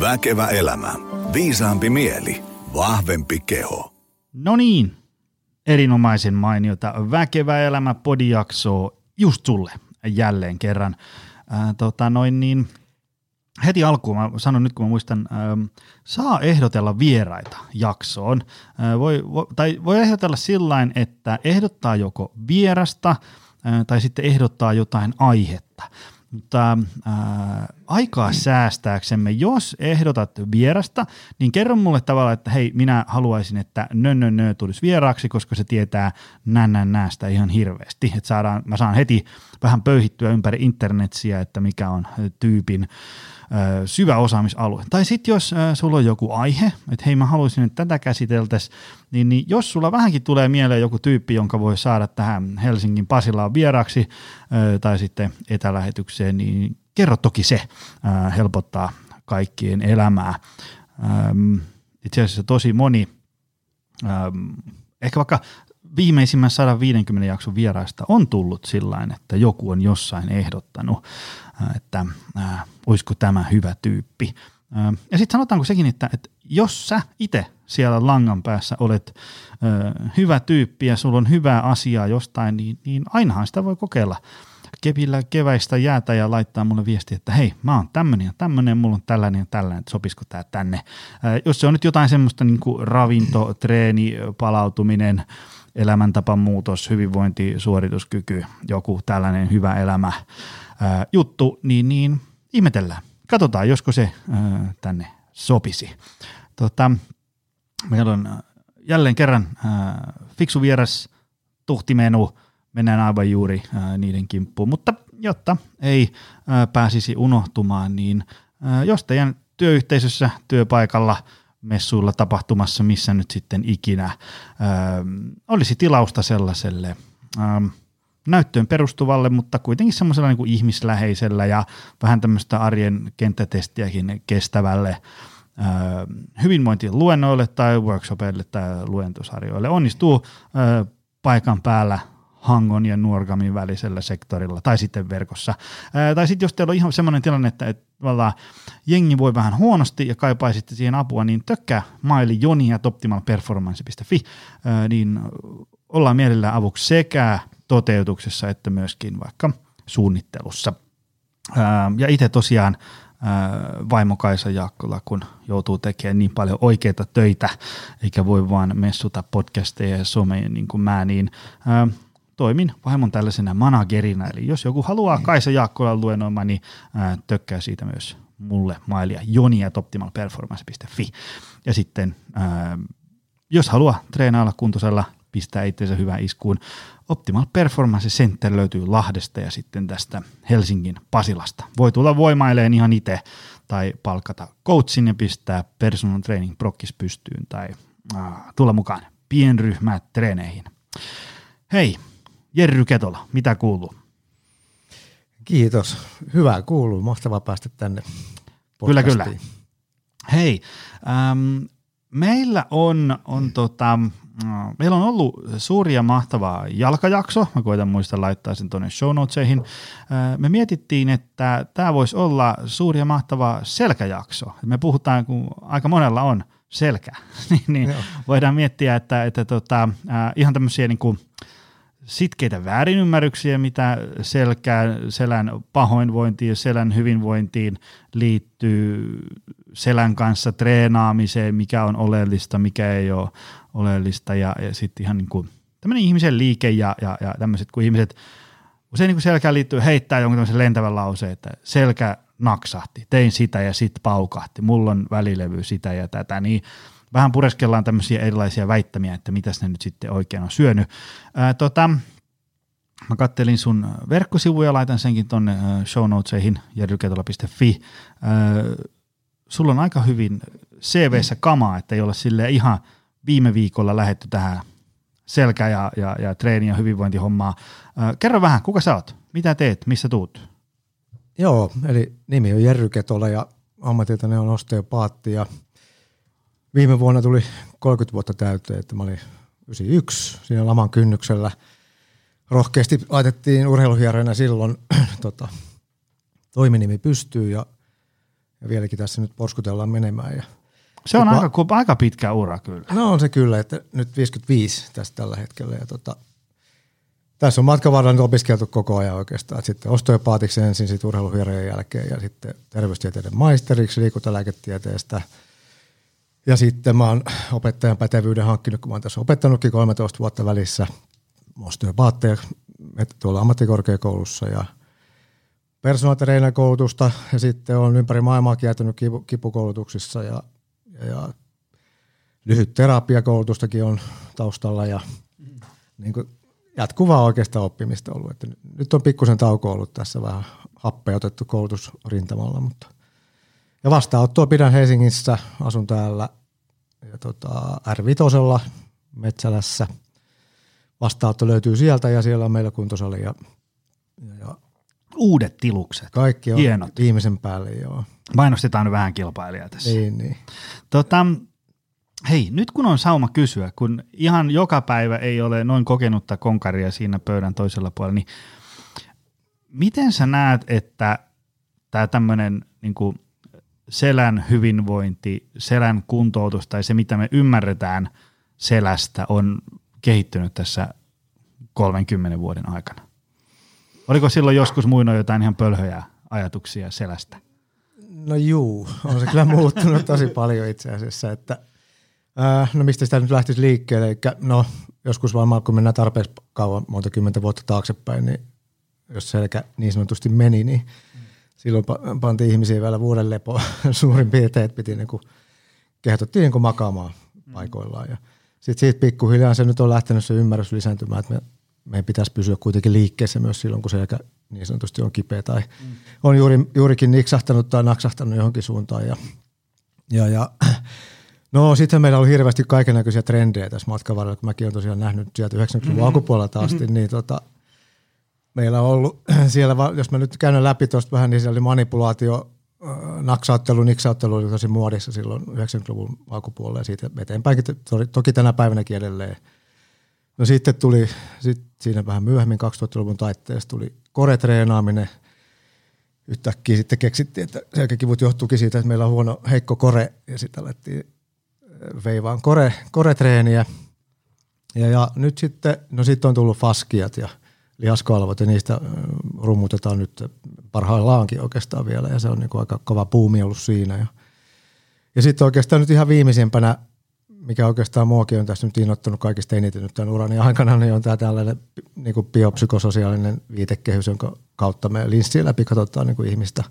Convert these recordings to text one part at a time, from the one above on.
Väkevä elämä. Viisaampi mieli. Vahvempi keho. No niin, erinomaisen mainiota Väkevä elämä podijaksoa just sulle jälleen kerran. Ää, tota noin niin, heti alkuun mä sanon nyt kun mä muistan, ähm, saa ehdotella vieraita jaksoon. Äh, voi, vo, tai voi ehdotella sillä että ehdottaa joko vierasta äh, tai sitten ehdottaa jotain aihetta. Mutta ää, aikaa säästääksemme, jos ehdotat vierasta, niin kerro mulle tavallaan, että hei, minä haluaisin, että nö, nö, nö tulisi vieraaksi, koska se tietää nän, nän näästä ihan hirveästi. Että saadaan, mä saan heti vähän pöyhittyä ympäri internetsiä, että mikä on tyypin syvä osaamisalue. Tai sitten jos sulla on joku aihe, että hei mä haluaisin, että tätä käsiteltäisiin, niin, niin jos sulla vähänkin tulee mieleen joku tyyppi, jonka voi saada tähän Helsingin Pasilaan vieraaksi tai sitten etälähetykseen, niin kerro toki se, helpottaa kaikkien elämää. Itse asiassa tosi moni, ehkä vaikka viimeisimmän 150 jakson vieraista on tullut sillä että joku on jossain ehdottanut, että äh, olisiko tämä hyvä tyyppi. Äh, ja sitten sanotaanko sekin, että, että jos sä itse siellä langan päässä olet äh, hyvä tyyppi ja sulla on hyvää asiaa jostain, niin, niin ainahan sitä voi kokeilla kepillä keväistä jäätä ja laittaa mulle viesti, että hei, mä oon tämmönen ja tämmönen, mulla on tällainen ja tällainen, että sopisiko tää tänne. jos se on nyt jotain semmoista niin kuin ravinto, treeni, palautuminen, elämäntapan muutos, hyvinvointi, suorituskyky, joku tällainen hyvä elämä ää, juttu, niin, niin ihmetellään. Katsotaan, josko se ää, tänne sopisi. Tota, meillä on jälleen kerran ää, fiksu vieras tuhtimenu, mennään aivan juuri ää, niiden kimppuun, mutta jotta ei ää, pääsisi unohtumaan, niin ää, jos teidän työyhteisössä, työpaikalla – messuilla, tapahtumassa, missä nyt sitten ikinä, äh, olisi tilausta sellaiselle äh, näyttöön perustuvalle, mutta kuitenkin semmoisella niin ihmisläheisellä ja vähän tämmöistä arjen kenttätestiäkin kestävälle hyvinvointien luennoille tai workshopeille tai luentosarjoille onnistuu paikan päällä Hangon ja Nuorgamin välisellä sektorilla tai sitten verkossa. Tai sitten jos teillä on ihan semmoinen tilanne, että, että jengi voi vähän huonosti ja kaipaisitte siihen apua, niin tökkää maili joni at optimalperformance.fi, niin ollaan mielellään avuksi sekä toteutuksessa että myöskin vaikka suunnittelussa. Ja itse tosiaan vaimo Kaisa Jaakkola, kun joutuu tekemään niin paljon oikeita töitä, eikä voi vaan messuta podcasteja ja somea niin kuin mä, niin ää, toimin vaimon tällaisena managerina, eli jos joku haluaa mm. Kaisa Jaakkolan luennoimaan, niin ää, tökkää siitä myös mulle mailia joni.optimalperformance.fi. Ja sitten ää, jos haluaa treenailla kuntoisella, pistää itseensä hyvään iskuun. Optimal Performance Center löytyy Lahdesta ja sitten tästä Helsingin Pasilasta. Voi tulla voimaileen ihan itse tai palkata coachin ja pistää personal training prokkis pystyyn tai äh, tulla mukaan pienryhmät treeneihin. Hei, Jerry Ketola, mitä kuuluu? Kiitos. Hyvää kuuluu. Mahtavaa päästä tänne podcastiin. Kyllä, kyllä. Hei, ähm, meillä on, on tota, äh, meillä on ollut suuri ja mahtava jalkajakso. Mä koitan muistaa laittaa sen tuonne show notesihin. Me mietittiin, että tämä voisi olla suuri ja mahtava selkäjakso. Me puhutaan, kun aika monella on selkä, niin, niin voidaan miettiä, että, että tota, ihan tämmöisiä niin kuin, sitkeitä väärinymmärryksiä, mitä selkää, selän pahoinvointiin ja selän hyvinvointiin liittyy selän kanssa treenaamiseen, mikä on oleellista, mikä ei ole oleellista ja, ja sitten ihan niin kuin tämmöinen ihmisen liike ja, ja, ja tämmöiset, kun ihmiset usein niin kuin selkään liittyy heittää jonkun tämmöisen lentävän lauseen, että selkä naksahti, tein sitä ja sitten paukahti, mulla on välilevy sitä ja tätä, niin vähän pureskellaan tämmöisiä erilaisia väittämiä, että mitäs ne nyt sitten oikein on syönyt. Ää, tota, mä kattelin sun verkkosivuja, laitan senkin tonne show notesihin jerryketola.fi. Sulla on aika hyvin CVssä kamaa, että ei ole sille ihan viime viikolla lähetty tähän selkä- ja, ja, ja treeni- ja hyvinvointihommaa. Kerro vähän, kuka sä oot? Mitä teet? Missä tuut? Joo, eli nimi on Jerry Ketola ja ammatiltani on osteopaatti ja – Viime vuonna tuli 30 vuotta täyteen, että mä olin 91 siinä laman kynnyksellä. Rohkeasti laitettiin urheiluhieränä silloin tota, toiminimi pystyy ja, ja vieläkin tässä nyt porskutellaan menemään. Ja Se on Mä- aika, aika pitkä ura kyllä. No on se kyllä, että nyt 55 tästä tällä hetkellä. Ja tota, tässä on matkan varrella opiskeltu koko ajan oikeastaan. Et sitten osteopaatiksi ensin, sitten urheiluhierarjan jälkeen ja sitten terveystieteiden maisteriksi liikuntalääketieteestä. Ja sitten mä oon opettajan pätevyyden hankkinut, kun mä oon tässä opettanutkin 13 vuotta välissä osteopaatteja tuolla ammattikorkeakoulussa ja personal koulutusta ja sitten on ympäri maailmaa kiertänyt kipu, kipukoulutuksissa ja, ja, ja lyhyt terapiakoulutustakin on taustalla ja niin kuin jatkuvaa oikeastaan oppimista ollut. Että nyt on pikkusen tauko ollut tässä vähän happea otettu koulutusrintamalla, mutta ja vastaanottoa pidän Helsingissä, asun täällä ja tota, R5 Metsälässä. Vastaanotto löytyy sieltä ja siellä on meillä kuntosali ja, ja Uudet tilukset. kaikki on Hienot. viimeisen päälle. Joo. Mainostetaan vähän kilpailijaa tässä. Niin, niin. Tota, hei, nyt kun on sauma kysyä, kun ihan joka päivä ei ole noin kokenutta konkaria siinä pöydän toisella puolella, niin miten sä näet, että tämä tämmöinen niin selän hyvinvointi, selän kuntoutus tai se, mitä me ymmärretään selästä, on kehittynyt tässä 30 vuoden aikana? Oliko silloin joskus muinoin jotain ihan pölhöjä ajatuksia selästä? No juu, on se kyllä muuttunut tosi paljon itse asiassa, että ää, no mistä sitä nyt lähtisi liikkeelle, eli no joskus varmaan kun mennään tarpeeksi kauan, monta kymmentä vuotta taaksepäin, niin jos selkä niin sanotusti meni, niin silloin pa- pantiin ihmisiä vielä vuoden lepo suurin piirtein, että piti niinku, kehotettiin niinku makaamaan paikoillaan ja sitten siitä pikkuhiljaa se nyt on lähtenyt se ymmärrys lisääntymään, että me, meidän pitäisi pysyä kuitenkin liikkeessä myös silloin, kun selkä niin sanotusti on kipeä tai mm. on juuri, juurikin niksahtanut tai naksahtanut johonkin suuntaan. Ja, ja, ja no sitten meillä on ollut hirveästi kaiken näköisiä trendejä tässä matkan varrella, kun mäkin olen tosiaan nähnyt sieltä 90-luvun mm-hmm. alkupuolelta asti, mm-hmm. niin tota, meillä on ollut siellä, jos mä nyt käyn läpi tuosta vähän, niin siellä oli manipulaatio, äh, naksauttelu, niksauttelu oli tosi muodissa silloin 90-luvun alkupuolella ja siitä eteenpäinkin, to- toki tänä päivänäkin edelleen. No sitten tuli sit siinä vähän myöhemmin 2000-luvun taitteessa tuli koretreenaaminen. Yhtäkkiä sitten keksittiin, että selkäkivut johtuukin siitä, että meillä on huono heikko kore ja sitten alettiin äh, veivaan kore, koretreeniä. Ja, ja nyt sitten, no sitten on tullut faskiat ja lihaskalvot ja niistä äh, rummutetaan nyt parhaillaankin oikeastaan vielä ja se on niin kuin aika kova puumi ollut siinä. Ja, ja sitten oikeastaan nyt ihan viimeisimpänä mikä oikeastaan muakin on tässä nyt innoittanut kaikista eniten nyt tämän urani aikana, niin on tämä tällainen niin kuin biopsykososiaalinen viitekehys, jonka kautta me linssien läpi katsotaan niin kuin ihmistä.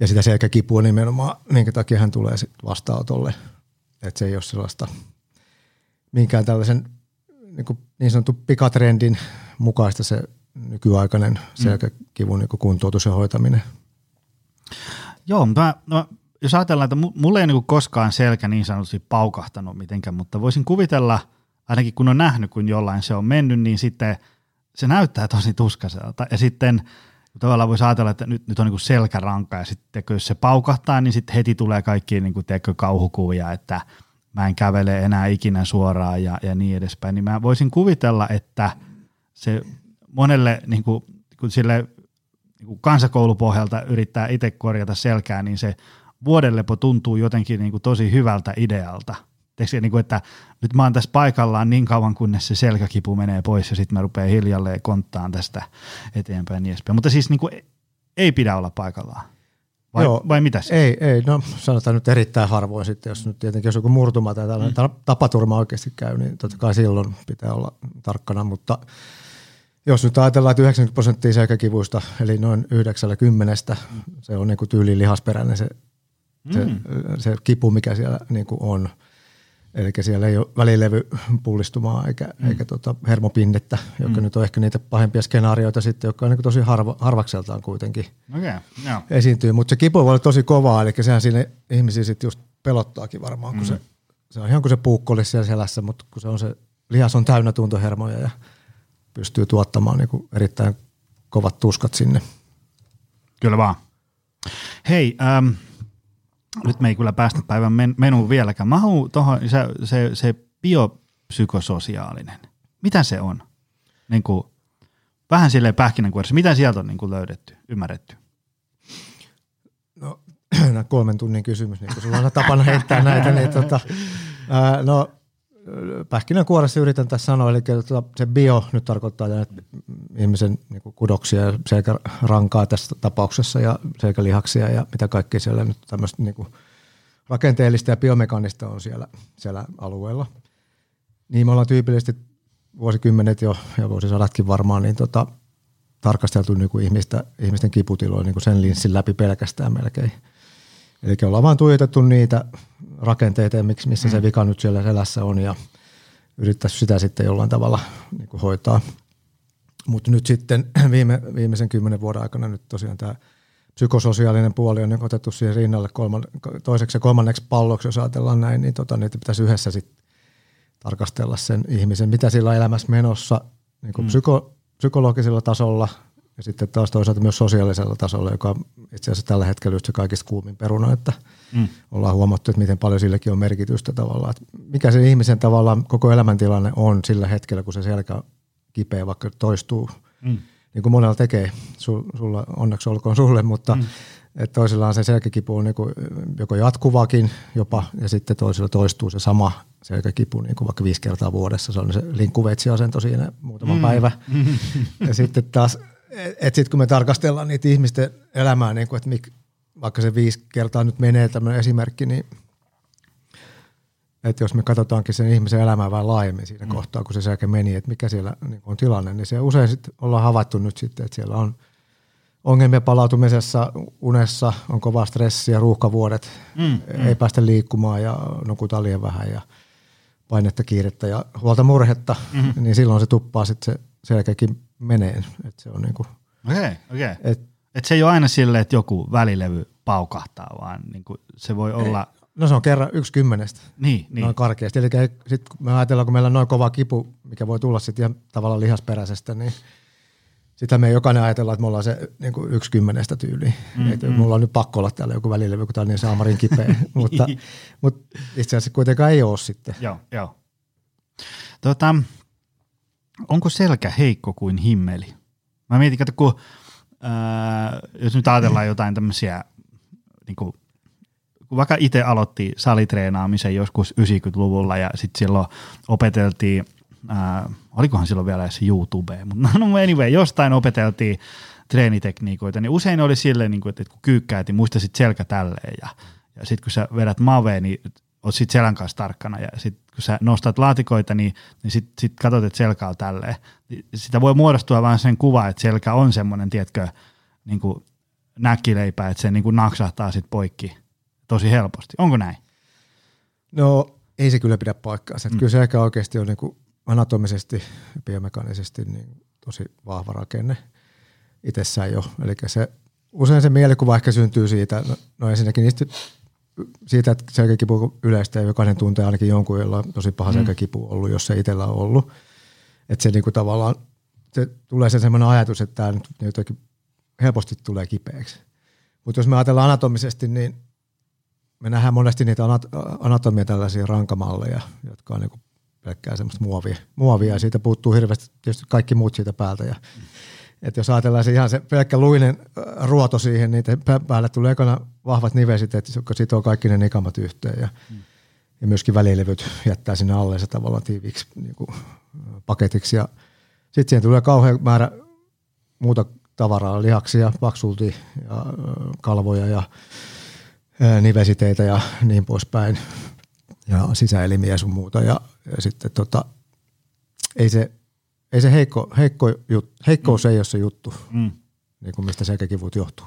Ja sitä selkäkipua nimenomaan, minkä takia hän tulee sit vastaanotolle. Että se ei ole sellaista minkään tällaisen niin, kuin niin sanottu pikatrendin mukaista se nykyaikainen selkäkivun niin kuntoutus ja hoitaminen. Joo, mä, no, jos ajatellaan, että mu- mulle ei niinku koskaan selkä niin sanotusti paukahtanut mitenkään, mutta voisin kuvitella, ainakin kun on nähnyt, kun jollain se on mennyt, niin sitten se näyttää tosi tuskaiselta. Ja sitten tavallaan voisi ajatella, että nyt, nyt on niinku selkäranka ja sitten jos se paukahtaa, niin sitten heti tulee kaikki niinku, tiedätkö, kauhukuvia, että mä en kävele enää ikinä suoraan ja, ja niin edespäin. Niin mä voisin kuvitella, että se monelle niin kuin, kun sille niin kuin kansakoulupohjalta yrittää itse korjata selkää, niin se vuodenlepo tuntuu jotenkin niin kuin tosi hyvältä idealta. Teekö, niin kuin, että nyt mä oon tässä paikallaan niin kauan, kunnes se selkäkipu menee pois ja sitten mä rupean hiljalleen konttaan tästä eteenpäin niin edespäin. Mutta siis niin kuin, ei pidä olla paikallaan. Vai, Joo. vai mitä se? Ei, ei, no sanotaan nyt erittäin harvoin sitten, jos nyt tietenkin jos joku murtuma tai tällainen mm. tapaturma oikeasti käy, niin totta kai silloin pitää olla tarkkana, mutta jos nyt ajatellaan, että 90 prosenttia selkäkivuista, eli noin 90, se on niin kuin tyyliin lihasperäinen se, mm. se, se kipu, mikä siellä niin kuin on. Eli siellä ei ole välilevy pullistumaa eikä, mm. eikä tota hermopinnettä, jotka mm. nyt on ehkä niitä pahempia skenaarioita sitten, jotka on niin tosi harva, harvakseltaan kuitenkin okay, joo. esiintyy, mutta se kipu voi olla tosi kovaa, eli sehän sinne ihmisiä sitten just pelottaakin varmaan, kun mm. se, se on ihan kuin se puukko olisi siellä selässä, mutta kun se on se, lihas on täynnä tuntohermoja ja pystyy tuottamaan niin kuin erittäin kovat tuskat sinne. Kyllä vaan. Hei, ähm, nyt me ei kyllä päästä päivän men- menuun vieläkään. Mahu tuohon se, se, se biopsykososiaalinen. Mitä se on? Niin kuin, vähän silleen pähkinänkuoressa. Mitä sieltä on niin kuin löydetty, ymmärretty? No, kolmen tunnin kysymys, niin kun sulla on tapana heittää näitä, niin tota, ää, no pähkinänkuoressa yritän tässä sanoa, eli tota, se bio nyt tarkoittaa että ihmisen niin kuin kudoksia ja selkärankaa tässä tapauksessa ja selkälihaksia ja mitä kaikkea siellä nyt tämmöistä niin kuin rakenteellista ja biomekanista on siellä, siellä alueella. Niin me ollaan tyypillisesti vuosikymmenet jo ja vuosisadatkin varmaan niin tota, tarkasteltu niin kuin ihmistä, ihmisten kiputiloja niin kuin sen linssin läpi pelkästään melkein. Eli ollaan vaan tuijotettu niitä rakenteita, missä se mm. vika nyt siellä selässä on ja yrittäisi sitä sitten jollain tavalla niin kuin hoitaa. Mutta nyt sitten viime, viimeisen kymmenen vuoden aikana nyt tosiaan tämä psykososiaalinen puoli on niin otettu siihen rinnalle kolman, toiseksi ja kolmanneksi palloksi, jos ajatellaan näin, niin tota, niitä pitäisi yhdessä sitten tarkastella sen ihmisen, mitä sillä elämässä menossa niin kuin mm. psyko, psykologisella tasolla ja sitten taas toisaalta myös sosiaalisella tasolla, joka on itse asiassa tällä hetkellä just se kaikista kuumin peruna, että mm. ollaan huomattu, että miten paljon silläkin on merkitystä tavallaan. Että mikä se ihmisen tavallaan koko elämäntilanne on sillä hetkellä, kun se selkä kipeä vaikka toistuu, mm. niin kuin monella tekee, sulla onneksi olkoon sulle, mutta mm. että toisillaan se selkäkipu on niin kuin joko jatkuvakin jopa, ja sitten toisilla toistuu se sama selkäkipu niin kuin vaikka viisi kertaa vuodessa. Se on se linkkuveitsiasento siinä muutama mm. päivä. Ja sitten taas, että sitten kun me tarkastellaan niitä ihmisten elämää, niin kuin, että mik, vaikka se viisi kertaa nyt menee tämmöinen esimerkki, niin että jos me katsotaankin sen ihmisen elämää vähän laajemmin siinä mm. kohtaa, kun se selkä meni, että mikä siellä niin on tilanne, niin se usein sitten ollaan havaittu nyt sitten, että siellä on ongelmia palautumisessa, unessa, on kova stressi ja ruuhkavuodet, mm, mm. ei päästä liikkumaan ja nukutaan liian vähän ja – painetta, kiirettä ja huolta murhetta, mm-hmm. niin silloin se tuppaa sitten se selkäkin menee. Et se on niinku, okei, okei. Et, et se ei ole aina silleen, että joku välilevy paukahtaa, vaan niinku se voi olla... Ei. No se on kerran yksi kymmenestä. Niin, niin. Noin karkeasti. Eli sitten kun me ajatellaan, kun meillä on noin kova kipu, mikä voi tulla sitten ihan tavallaan lihasperäisestä, niin – sitä me jokainen ajatellaan, että me ollaan se niin kuin yksi kymmenestä tyyliin. Mm, että mm. Mulla on nyt pakko olla täällä joku välilevy, kun tämä on niin saamarin kipeä. mutta, mutta itse asiassa kuitenkaan ei ole sitten. Joo, joo. Tota, onko selkä heikko kuin himmeli? Mä mietin, että kun, ää, jos nyt ajatellaan jotain tämmöisiä, niin kuin, kun vaikka itse aloitti salitreenaamisen joskus 90-luvulla ja sitten silloin opeteltiin – äh, olikohan silloin vielä edes YouTube, mutta no anyway, jostain opeteltiin treenitekniikoita, niin usein oli silleen, niin kuin, että kun kyykkäät, niin muista sit selkä tälleen ja, ja sitten kun sä vedät maveen, niin oot sit selän kanssa tarkkana ja sitten kun sä nostat laatikoita, niin, niin sitten sit katsot, että selkä on tälleen. Niin sitä voi muodostua vaan sen kuva, että selkä on semmoinen, tiedätkö, niin kuin näkkileipä, että se niin kuin naksahtaa sit poikki tosi helposti. Onko näin? No ei se kyllä pidä paikkaansa. Mm. Kyllä selkä oikeasti on niin kuin anatomisesti ja biomekanisesti niin tosi vahva rakenne itsessään jo. Eli se, usein se mielikuva ehkä syntyy siitä, no, no ensinnäkin niistä, siitä, että selkäkipu yleistä ja jokainen tuntee ainakin jonkun, jolla on tosi paha mm. selkäkipu ollut, jos se itsellä on ollut. Että se niinku tavallaan, se tulee se semmoinen ajatus, että tämä nyt jotenkin helposti tulee kipeäksi. Mutta jos me ajatellaan anatomisesti, niin me nähdään monesti niitä anatomia tällaisia rankamalleja, jotka on niinku pelkkää semmoista muovia, muovia ja siitä puuttuu hirveästi tietysti kaikki muut siitä päältä. Ja, mm. Että jos ajatellaan se ihan se pelkkä luinen äh, ruoto siihen, niin päälle tulee ekana vahvat nivesit, jotka sitoo kaikki ne nikamat yhteen ja, mm. ja myöskin välilevyt jättää sinne alle se tavallaan tiiviiksi niin kuin, paketiksi. Ja sitten siihen tulee kauhean määrä muuta tavaraa, lihaksia, paksulti ja kalvoja ja nivesiteitä ja niin poispäin ja sisäelimiä sun muuta. Ja, ja sitten tota, ei se, ei se heikko, heikko jut, heikkous mm. ei ole se juttu, mm. niin kuin mistä selkäkivut johtuu.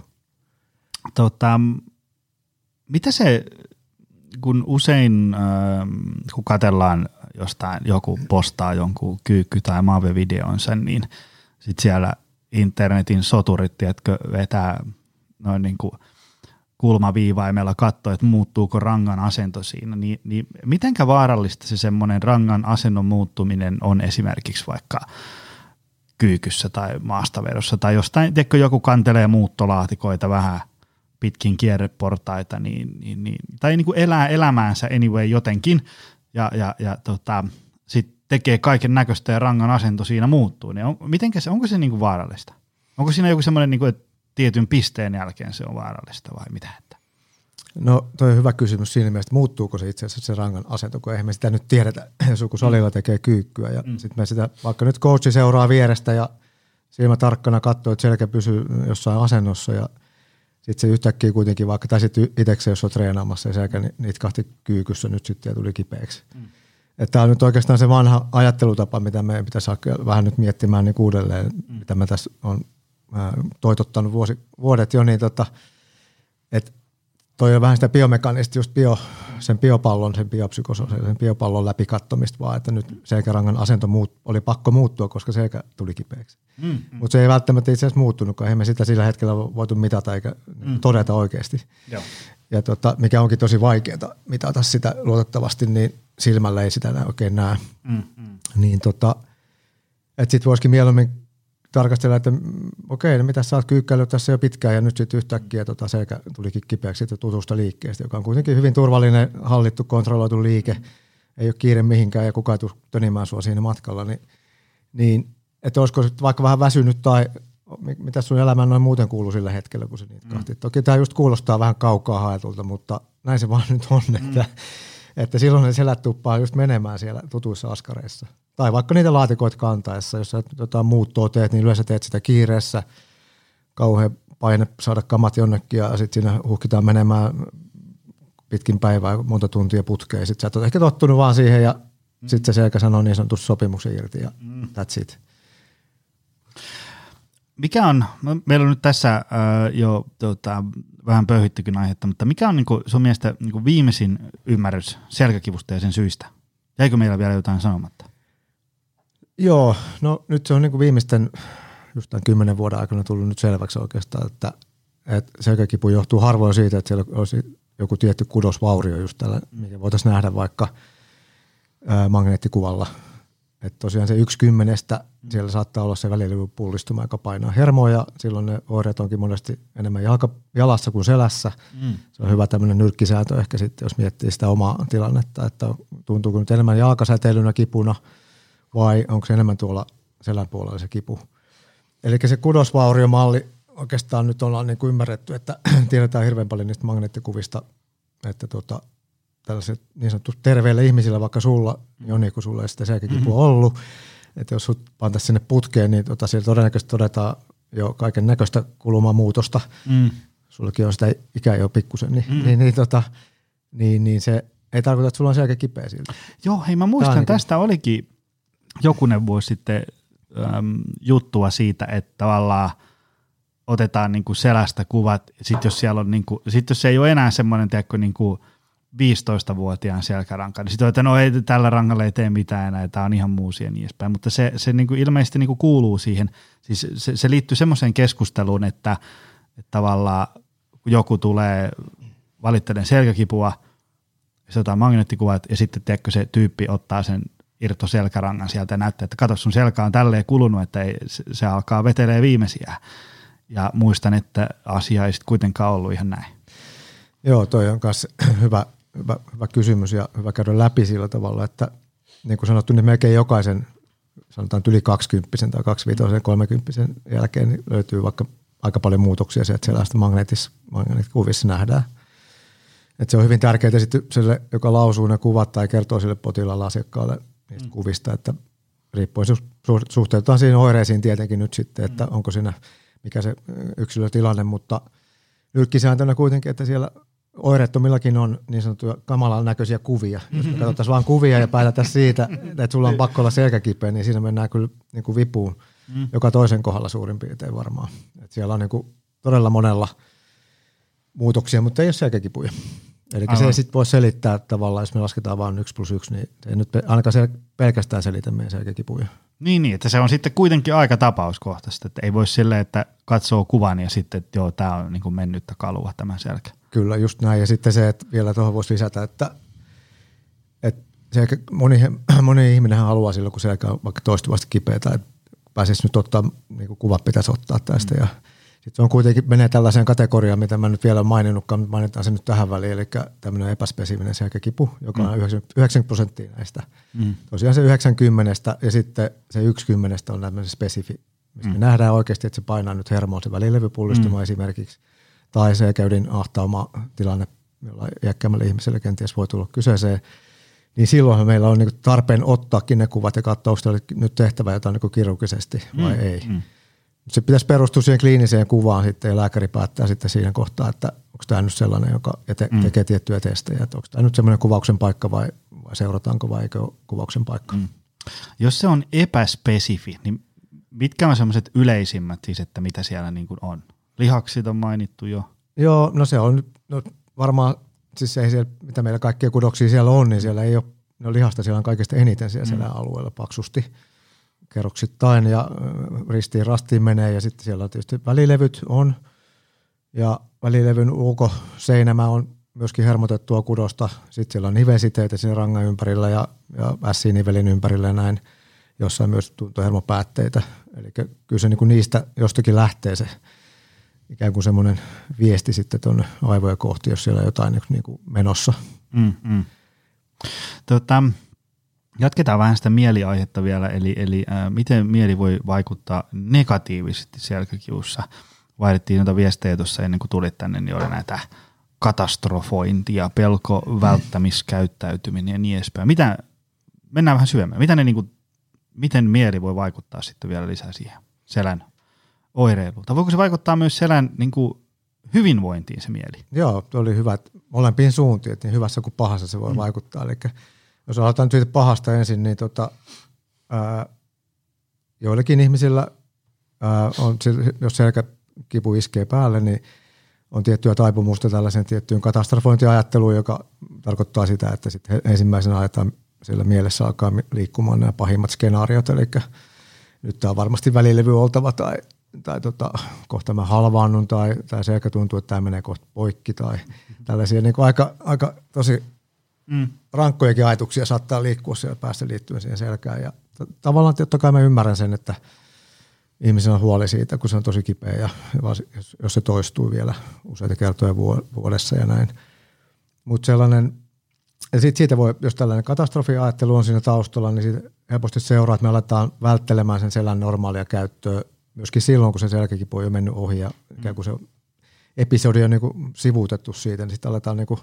Tota, mitä se, kun usein, äh, kun katellaan jostain, joku postaa jonkun kyykky- tai maave-videonsa, niin sitten siellä internetin soturit, tiedätkö, vetää noin niin kuin – kulmaviivaimella katsoa, että muuttuuko rangan asento siinä, niin, niin mitenkä vaarallista se semmoinen rangan asennon muuttuminen on esimerkiksi vaikka kyykyssä tai maastavedossa? Tai jostain, tiedätkö, joku kantelee muuttolaatikoita vähän pitkin kierreportaita, niin, niin, niin, tai niin kuin elää elämäänsä anyway jotenkin ja, ja, ja tota, sitten tekee kaiken näköistä ja rangan asento siinä muuttuu, niin on, mitenkä se, onko se niin kuin vaarallista? Onko siinä joku semmoinen, niin kuin, että tietyn pisteen jälkeen se on vaarallista vai mitä? Että? No toi on hyvä kysymys siinä mielessä, että muuttuuko se itse asiassa se rangan asento, kun eihän me sitä nyt tiedetä, jos joku salilla tekee kyykkyä. Ja mm. sitten me sitä, vaikka nyt coachi seuraa vierestä ja silmä tarkkana katsoo, että selkä pysyy jossain asennossa ja sitten se yhtäkkiä kuitenkin vaikka, tai sitten itsekseen, jos on treenaamassa ja selkä niitä kahti kyykyssä nyt sitten ja tuli kipeäksi. Mm. Että tämä on nyt oikeastaan se vanha ajattelutapa, mitä meidän pitäisi vähän nyt miettimään niin uudelleen, mm. mitä mä tässä on toitottanut vuosi, vuodet jo, niin tota, että toi on vähän sitä biomekaanista, just bio, sen biopallon, sen biopsykososiaalisen sen biopallon läpi kattomista vaan, että nyt selkärangan asento muut, oli pakko muuttua, koska selkä tuli kipeäksi. Mm, mm. Mutta se ei välttämättä itse asiassa muuttunut, kun me sitä sillä hetkellä voitu mitata eikä mm. todeta oikeasti. Joo. Ja tota, mikä onkin tosi vaikeaa mitata sitä luotettavasti, niin silmällä ei sitä oikein näe. Mm, mm. Niin tota, että sitten voisikin mieluummin tarkastella, että mm, okei, no mitä sä oot kyykkäillyt tässä jo pitkään ja nyt sitten yhtäkkiä tota selkä tulikin kipeäksi sitten tutusta liikkeestä, joka on kuitenkin hyvin turvallinen, hallittu, kontrolloitu liike. Ei ole kiire mihinkään ja kukaan ei tule tönimään sua siinä matkalla. Niin, niin että olisiko vaikka vähän väsynyt tai mitä sun elämään noin muuten kuuluu sillä hetkellä, kun se niitä mm. kahti. Toki tämä just kuulostaa vähän kaukaa haetulta, mutta näin se vaan nyt on, mm. että, että silloin ne selät tuppaa just menemään siellä tutuissa askareissa. Tai vaikka niitä laatikoita kantaessa, jos sä jotain muuttoa teet, niin yleensä teet sitä kiireessä, kauhean paine saada kamat jonnekin ja sitten siinä huhkitaan menemään pitkin päivää monta tuntia putkeen. Sitten sä et ole ehkä tottunut vaan siihen ja mm. sitten se selkä sanoo niin sanotusti sopimuksen irti ja mm. that's it. Mikä on, no, meillä on nyt tässä äh, jo tota, vähän pöyhittykin aihetta, mutta mikä on niin kuin, sun mielestä niin kuin viimeisin ymmärrys selkäkivusta ja sen syistä? Jäikö meillä vielä jotain sanomatta? Joo, no nyt se on niin kuin viimeisten just tämän kymmenen vuoden aikana tullut nyt selväksi oikeastaan, että, että selkäkipu johtuu harvoin siitä, että siellä olisi joku tietty kudosvaurio just tällä, mikä voitaisiin nähdä vaikka ää, magneettikuvalla. Että tosiaan se yksi kymmenestä, siellä saattaa olla se pullistuma, joka painaa hermoa ja silloin ne oireet onkin monesti enemmän jalka, jalassa kuin selässä. Mm. Se on hyvä tämmöinen nyrkkisääntö ehkä sitten, jos miettii sitä omaa tilannetta, että tuntuuko nyt enemmän jalkasäteilynä kipuna – vai onko se enemmän tuolla selän puolella se kipu. Eli se kudosvauriomalli oikeastaan nyt ollaan niin kuin ymmärretty, että tiedetään hirveän paljon niistä magneettikuvista, että tota, tällaiset niin sanottu terveille ihmisillä, vaikka sulla, Joni, kun sulla ei sitä selkäkipu mm-hmm. ollut, että jos sut pantaisiin sinne putkeen, niin tota, siellä todennäköisesti todetaan jo kaiken näköistä kulumamuutosta. Mm. Sullakin on sitä ikää jo pikkusen, niin, mm. niin, niin, tota, niin, niin se ei tarkoita, että sulla on selkä kipeä siltä. Joo, hei mä muistan, niin tästä olikin jokunen vuosi sitten äm, juttua siitä, että tavallaan otetaan niin kuin selästä kuvat, sitten jos siellä on niin kuin, sit jos se ei ole enää semmoinen, tiedätkö, niin kuin 15-vuotiaan selkäranka, niin sitten että no ei, tällä rangalla ei tee mitään enää, tämä on ihan muusi ja niin edespäin, mutta se, se niin kuin ilmeisesti niin kuin kuuluu siihen, siis se, se liittyy semmoiseen keskusteluun, että, että tavallaan kun joku tulee valittelen selkäkipua, se ottaa magneettikuvat ja sitten tiedätkö, se tyyppi ottaa sen irto selkärangan sieltä ja näyttää, että katso sun selkä on tälleen kulunut, että ei, se alkaa vetelee viimeisiä. Ja muistan, että asia ei sitten kuitenkaan ollut ihan näin. Joo, toi on myös hyvä, hyvä, hyvä kysymys ja hyvä käydä läpi sillä tavalla, että niin kuin sanottu, niin melkein jokaisen sanotaan yli 20 tai 25 30 jälkeen niin löytyy vaikka aika paljon muutoksia sieltä sellaista magneettikuvissa nähdään. Et se on hyvin tärkeää sitten sille, joka lausuu ne kuvat tai kertoo sille potilaalle asiakkaalle niistä mm. kuvista, että riippuen suhteutetaan siihen oireisiin tietenkin nyt sitten, että mm. onko siinä mikä se yksilötilanne, mutta nyrkkisääntönä kuitenkin, että siellä oireettomillakin on niin sanottuja kamalan näköisiä kuvia. Jos me katsotaan vain kuvia ja päätetään siitä, että sulla on pakko olla selkäkipeä, niin siinä mennään kyllä niin kuin vipuun mm. joka toisen kohdalla suurin piirtein varmaan. Et siellä on niin kuin todella monella muutoksia, mutta ei ole selkäkipuja. Eli se ei sitten voi selittää tavallaan, jos me lasketaan vain yksi plus yksi, niin se ei nyt ainakaan se pelkästään selitä meidän selkäkipuja. Niin, niin, että se on sitten kuitenkin aika tapauskohtaista, että ei voi silleen, että katsoo kuvan ja sitten, että joo, tämä on niin kuin mennyttä kalua tämä selkä. Kyllä, just näin. Ja sitten se, että vielä tuohon voisi lisätä, että, että se, moni, moni ihminen haluaa silloin, kun selkä on vaikka toistuvasti kipeätä, että pääsisi nyt ottaa, niin kuin kuvat pitäisi ottaa tästä mm. ja sitten se on kuitenkin menee tällaiseen kategoriaan, mitä mä nyt vielä en maininnutkaan, mutta mainitaan se nyt tähän väliin, eli tämmöinen epäspesifinen selkäkipu, joka on mm. 90 prosenttia näistä. Mm. Tosiaan se 90 ja sitten se 10 on tämmöinen spesifi, missä mm. me nähdään oikeasti, että se painaa nyt hermoon se välilevypullistuma mm. esimerkiksi, tai se käydin ahtauma tilanne jolla iäkkäämmälle ihmiselle kenties voi tulla kyseeseen, niin silloinhan meillä on niin tarpeen ottaakin ne kuvat ja katsoa, onko nyt tehtävä jotain niin kirurgisesti vai mm, ei. Mm. Se pitäisi perustua siihen kliiniseen kuvaan sitten ja lääkäri päättää sitten siinä kohtaa, että onko tämä nyt sellainen, joka te- mm. tekee tiettyjä testejä, että onko tämä nyt semmoinen kuvauksen paikka vai, vai seurataanko vai eikö ole kuvauksen paikka. Mm. Jos se on epäspesifi, niin mitkä on semmoiset yleisimmät siis, että mitä siellä niin kuin on? Lihaksit on mainittu jo. Joo, no se on no varmaan, siis ei siellä, mitä meillä kaikkia kudoksia siellä on, niin siellä ei ole, no lihasta siellä on kaikista eniten siellä, mm. siellä alueella paksusti kerroksittain ja ristiin rastiin menee ja sitten siellä tietysti välilevyt on ja välilevyn ulkoseinämä on myöskin hermotettua kudosta. Sitten siellä on nivesiteitä siinä rangan ympärillä ja, ja S-nivelin ympärillä ja näin, jossa myös tuntohermopäätteitä. Eli kyllä se niin niistä jostakin lähtee se ikään kuin semmoinen viesti sitten tuonne aivoja kohti, jos siellä on jotain niin kuin menossa. Mm, mm. Tota, jatketaan vähän sitä mieliaihetta vielä, eli, eli äh, miten mieli voi vaikuttaa negatiivisesti selkäkiussa. Vaihdettiin noita viestejä tuossa ennen kuin tulit tänne, niin oli näitä katastrofointia, pelko, välttämiskäyttäytyminen ja niin edespäin. Mitä, mennään vähän syömään. Mitä ne, niin kuin, miten mieli voi vaikuttaa sitten vielä lisää siihen selän oireiluun? Tai voiko se vaikuttaa myös selän niin kuin, hyvinvointiin se mieli? Joo, oli hyvä. Molempiin suuntiin, että niin hyvässä kuin pahassa se voi mm. vaikuttaa. Eli jos aloitetaan siitä pahasta ensin, niin tota, ää, joillekin ihmisillä ää, on, jos selkäkipu iskee päälle, niin on tiettyä taipumusta tällaisen tiettyyn katastrofointiajatteluun, joka tarkoittaa sitä, että sitten ensimmäisenä ajetaan siellä mielessä alkaa liikkumaan nämä pahimmat skenaariot, eli nyt tämä on varmasti välilevy oltava tai, tai tota, kohta mä halvaannun tai, tai selkä tuntuu, että tämä menee kohta poikki tai tällaisia. Niin aika, aika tosi mm. rankkojakin ajatuksia saattaa liikkua siellä päästä liittyen siihen selkään ja t- tavallaan totta kai mä ymmärrän sen, että ihmisen on huoli siitä, kun se on tosi kipeä ja jos se toistuu vielä useita kertoja vuodessa ja näin. Mutta sellainen, ja sitten siitä voi, jos tällainen katastrofiajattelu on siinä taustalla, niin siitä helposti seuraa, että me aletaan välttelemään sen selän normaalia käyttöä myöskin silloin, kun se selkäkipu on jo mennyt ohi ja ikään kuin se episodi on niin sivuutettu siitä, niin sitten aletaan niin kuin,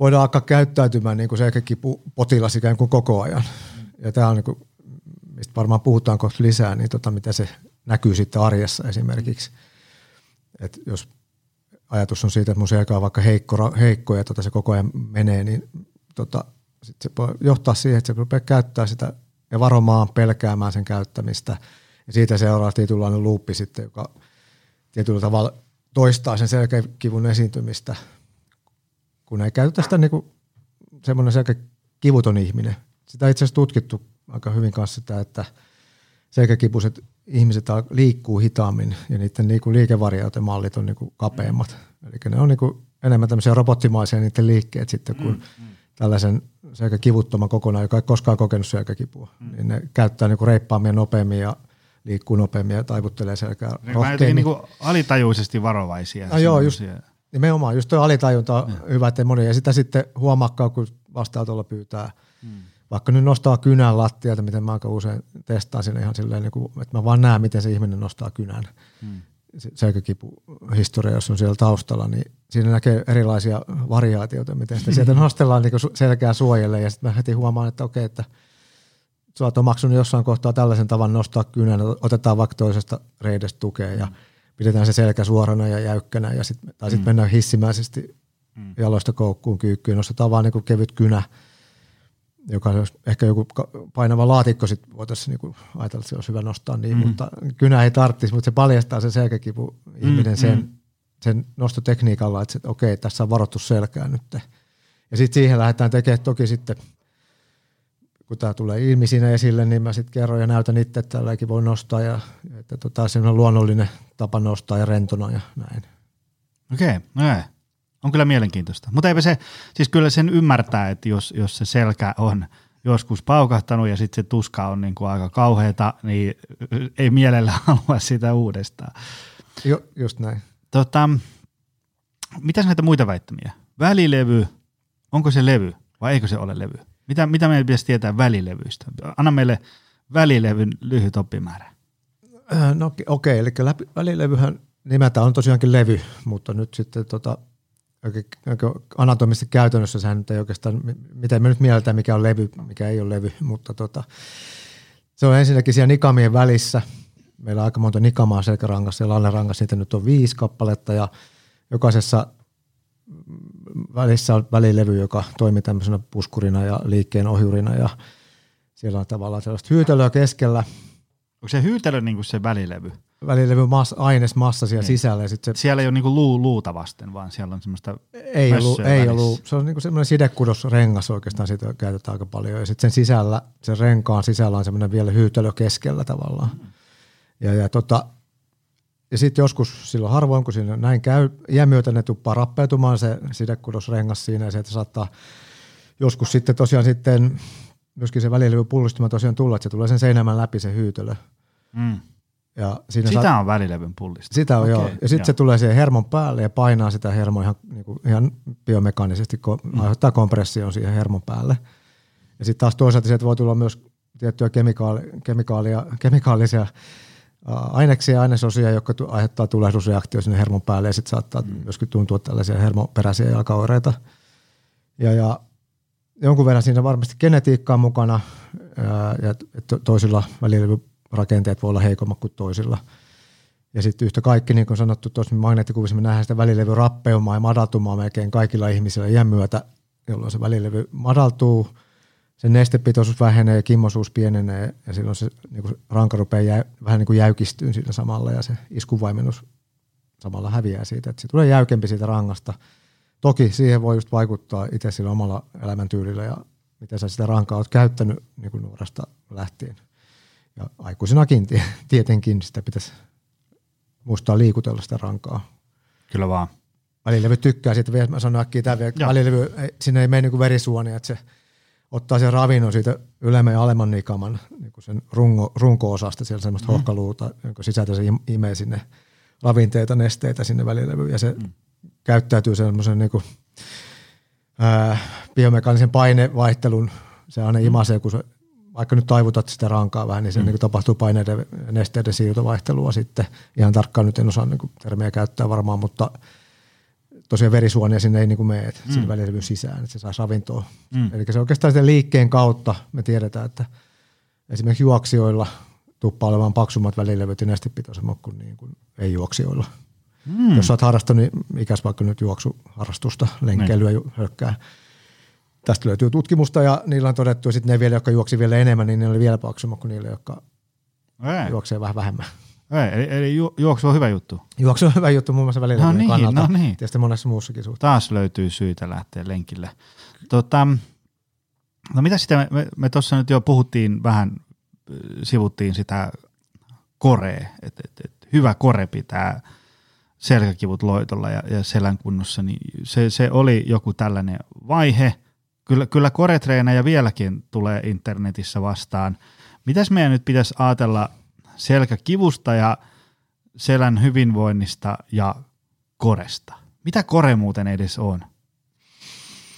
voidaan alkaa käyttäytymään niin kuin selkäkipu potilas ikään kuin koko ajan. Ja tämä on niin kuin mistä varmaan puhutaan kohta lisää, niin tota, mitä se näkyy sitten arjessa esimerkiksi. Et jos ajatus on siitä, että mun selkä on vaikka heikko, heikko ja tota, se koko ajan menee, niin tota, sit se voi johtaa siihen, että se rupeaa käyttää sitä ja varomaan, pelkäämään sen käyttämistä. Ja siitä seuraa tietynlainen luuppi sitten, joka tietyllä tavalla toistaa sen selkäkivun esiintymistä, kun ei käytä sitä niin semmoinen selkäkivuton ihminen. Sitä on itse asiassa tutkittu aika hyvin kanssa sitä, että selkäkipuiset ihmiset liikkuu hitaammin ja niiden niinku liikevariaatiomallit on niinku kapeammat. Eli ne on niinku enemmän tämmöisiä robottimaisia niiden liikkeet sitten kuin mm, mm. tällaisen selkäkivuttoman kokonaan, joka ei koskaan kokenut selkäkipua. Mm. Niin ne käyttää niinku reippaammin ja nopeammin ja liikkuu nopeammin ja taivuttelee selkää ne rohkeammin. Niin alitajuisesti varovaisia. No joo, just, nimenomaan. Just tuo alitajunta on hyvä, että moni. Ja sitä sitten huomakkaa, kun vastaanotolla pyytää mm vaikka nyt nostaa kynän lattialta, miten mä aika usein testaan sinne ihan silleen, niin kuin, että mä vaan näen, miten se ihminen nostaa kynän. Hmm. Selkäkipu historia, jos on siellä taustalla, niin siinä näkee erilaisia variaatioita, miten sitä sieltä nostellaan niin selkää suojelle ja sitten mä heti huomaan, että okei, että sä oot omaksunut jossain kohtaa tällaisen tavan nostaa kynän, otetaan vaikka toisesta reidestä tukea ja pidetään se selkä suorana ja jäykkänä ja sit, tai sitten mm. mennään hissimäisesti mm. jaloista koukkuun kyykkyyn, nostetaan vaan niin kevyt kynä – joka olisi ehkä joku painava laatikko, sitten voitaisiin niinku ajatella, että se olisi hyvä nostaa niin, mm. mutta kynä ei tarvitsisi, mutta se paljastaa sen selkäkipu ihminen mm, sen, mm. sen nostotekniikalla, että, se, että okei, tässä on varoittu selkää nyt. Ja sitten siihen lähdetään tekemään toki sitten, kun tämä tulee ilmi siinä esille, niin mä sitten kerron ja näytän itse, että tälläkin voi nostaa ja että tota, se on luonnollinen tapa nostaa ja rentona ja näin. Okei, okay, no näin. On kyllä mielenkiintoista. Mutta eipä se, siis kyllä sen ymmärtää, että jos, jos se selkä on joskus paukahtanut ja sitten se tuska on niin kuin aika kauheata, niin ei mielellä halua sitä uudestaan. Jo, just näin. Tota, mitäs näitä muita väittämiä? Välilevy, onko se levy vai eikö se ole levy? Mitä, mitä meidän pitäisi tietää välilevyistä? Anna meille välilevyn lyhyt oppimäärä. No okei, okay, eli läpi, välilevyhän nimeltä on tosiaankin levy, mutta nyt sitten tota, anatomisesti käytännössä sehän nyt ei oikeastaan, miten me nyt mielletään, mikä on levy, mikä ei ole levy, mutta tota, se on ensinnäkin siellä nikamien välissä. Meillä on aika monta nikamaa selkärangassa ja lallerangassa, niitä nyt on viisi kappaletta ja jokaisessa välissä on välilevy, joka toimii tämmöisenä puskurina ja liikkeen ohjurina ja siellä on tavallaan sellaista hyytelöä keskellä. Onko se hyytelö niin kuin se välilevy? Välilevy mas, ainesmassa siellä niin. sisällä. Ja sit se, siellä ei ole niin kuin luu, luuta vasten, vaan siellä on semmoista Ei ollut, ei ollut. Se on niin kuin semmoinen sidekudosrengas oikeastaan, sitä käytetään aika paljon. Ja sitten sen sisällä, sen renkaan sisällä on semmoinen vielä hyytelö keskellä tavallaan. Mm. Ja, ja tota, ja sitten joskus silloin harvoin, kun siinä näin käy, iän myötä ne tuppaa rappeutumaan se sidekudosrengas siinä ja sieltä saattaa joskus sitten tosiaan sitten myöskin se välilevy pullistuma tosiaan tulla, että se tulee sen seinämän läpi se hyytölö. Mm. Ja siinä sitä saat... on välilevyn pullista. Sitä on okay, joo. Ja sitten se tulee siihen hermon päälle ja painaa sitä hermoa ihan, niin kuin, ihan biomekaanisesti, ko- mm. aiheuttaa kompression siihen hermon päälle. Ja sitten taas toisaalta sieltä voi tulla myös tiettyjä kemikaali, kemikaalia, kemikaalisia aineksia ja ainesosia, jotka aiheuttaa tulehdusreaktio sinne hermon päälle ja sitten saattaa mm. myöskin tuntua tällaisia hermoperäisiä jalkaoireita. Ja, ja jonkun verran siinä varmasti genetiikkaa mukana ja, toisilla välilevyrakenteet voi olla heikommat kuin toisilla. Ja sitten yhtä kaikki, niin kuin sanottu tuossa magneettikuvissa, me nähdään sitä välilevy rappeumaa ja madaltumaa melkein kaikilla ihmisillä iän myötä, jolloin se välilevy madaltuu – se nestepitoisuus vähenee ja kimmosuus pienenee ja silloin se niin kuin ranka rupeaa jä, vähän niin kuin jäykistyyn siinä samalla ja se iskuvaimennus samalla häviää siitä, että se tulee jäykempi siitä rangasta. Toki siihen voi just vaikuttaa itse sillä omalla elämäntyylillä ja miten sä sitä rankaa oot käyttänyt niin kuin nuoresta lähtien. Ja aikuisenakin tietenkin sitä pitäisi muistaa liikutella sitä rankaa. Kyllä vaan. Välilevy tykkää siitä vielä, mä sanon äkkiä tämä välilevy, sinne ei mene niin kuin verisuonia, että se – ottaa sen ravinnon siitä ylemmän ja alemman nikaman niin sen runko, runko-osasta, siellä semmoista mm. hohkaluuta, jonka sisältä se imee sinne ravinteita, nesteitä sinne välilevyyn ja se mm. käyttäytyy semmoisen niin kuin, ää, biomekaanisen painevaihtelun, se aina mm. imasee, kun se, vaikka nyt taivutat sitä rankaa vähän, niin se mm. niin tapahtuu paineiden ja nesteiden siirtovaihtelua sitten. Ihan tarkkaan nyt en osaa niin termiä käyttää varmaan, mutta – tosiaan verisuonia sinne ei niin kuin mene, mm. sinne välilevyn sisään, että se saa ravintoa. Mm. Eli se oikeastaan sen liikkeen kautta me tiedetään, että esimerkiksi juoksijoilla tuppaa olemaan paksummat välilevyt ja nestepitoisemmat kuin, niin kuin ei-juoksijoilla. Mm. Jos oot harrastanut ikäs vaikka nyt juoksuharrastusta, lenkkeilyä, niin. hökkää. Tästä löytyy tutkimusta ja niillä on todettu, että ne vielä, jotka juoksi vielä enemmän, niin ne oli vielä paksummat kuin niille, jotka Ei. juoksee vähän vähemmän. Ei, eli, eli ju, juoksu on hyvä juttu. Juoksu on hyvä juttu muun muassa välillä no niin, kannalta. No niin. Tietysti monessa muussakin suhteessa. Taas löytyy syitä lähteä lenkille. Tota, no mitä sitten, me, me tuossa nyt jo puhuttiin vähän, sivuttiin sitä korea, että et, et, hyvä kore pitää selkäkivut loitolla ja, ja selän kunnossa, niin se, se oli joku tällainen vaihe. Kyllä, kyllä koretreenejä vieläkin tulee internetissä vastaan. Mitäs meidän nyt pitäisi ajatella – selkäkivusta ja selän hyvinvoinnista ja koresta. Mitä kore muuten edes on?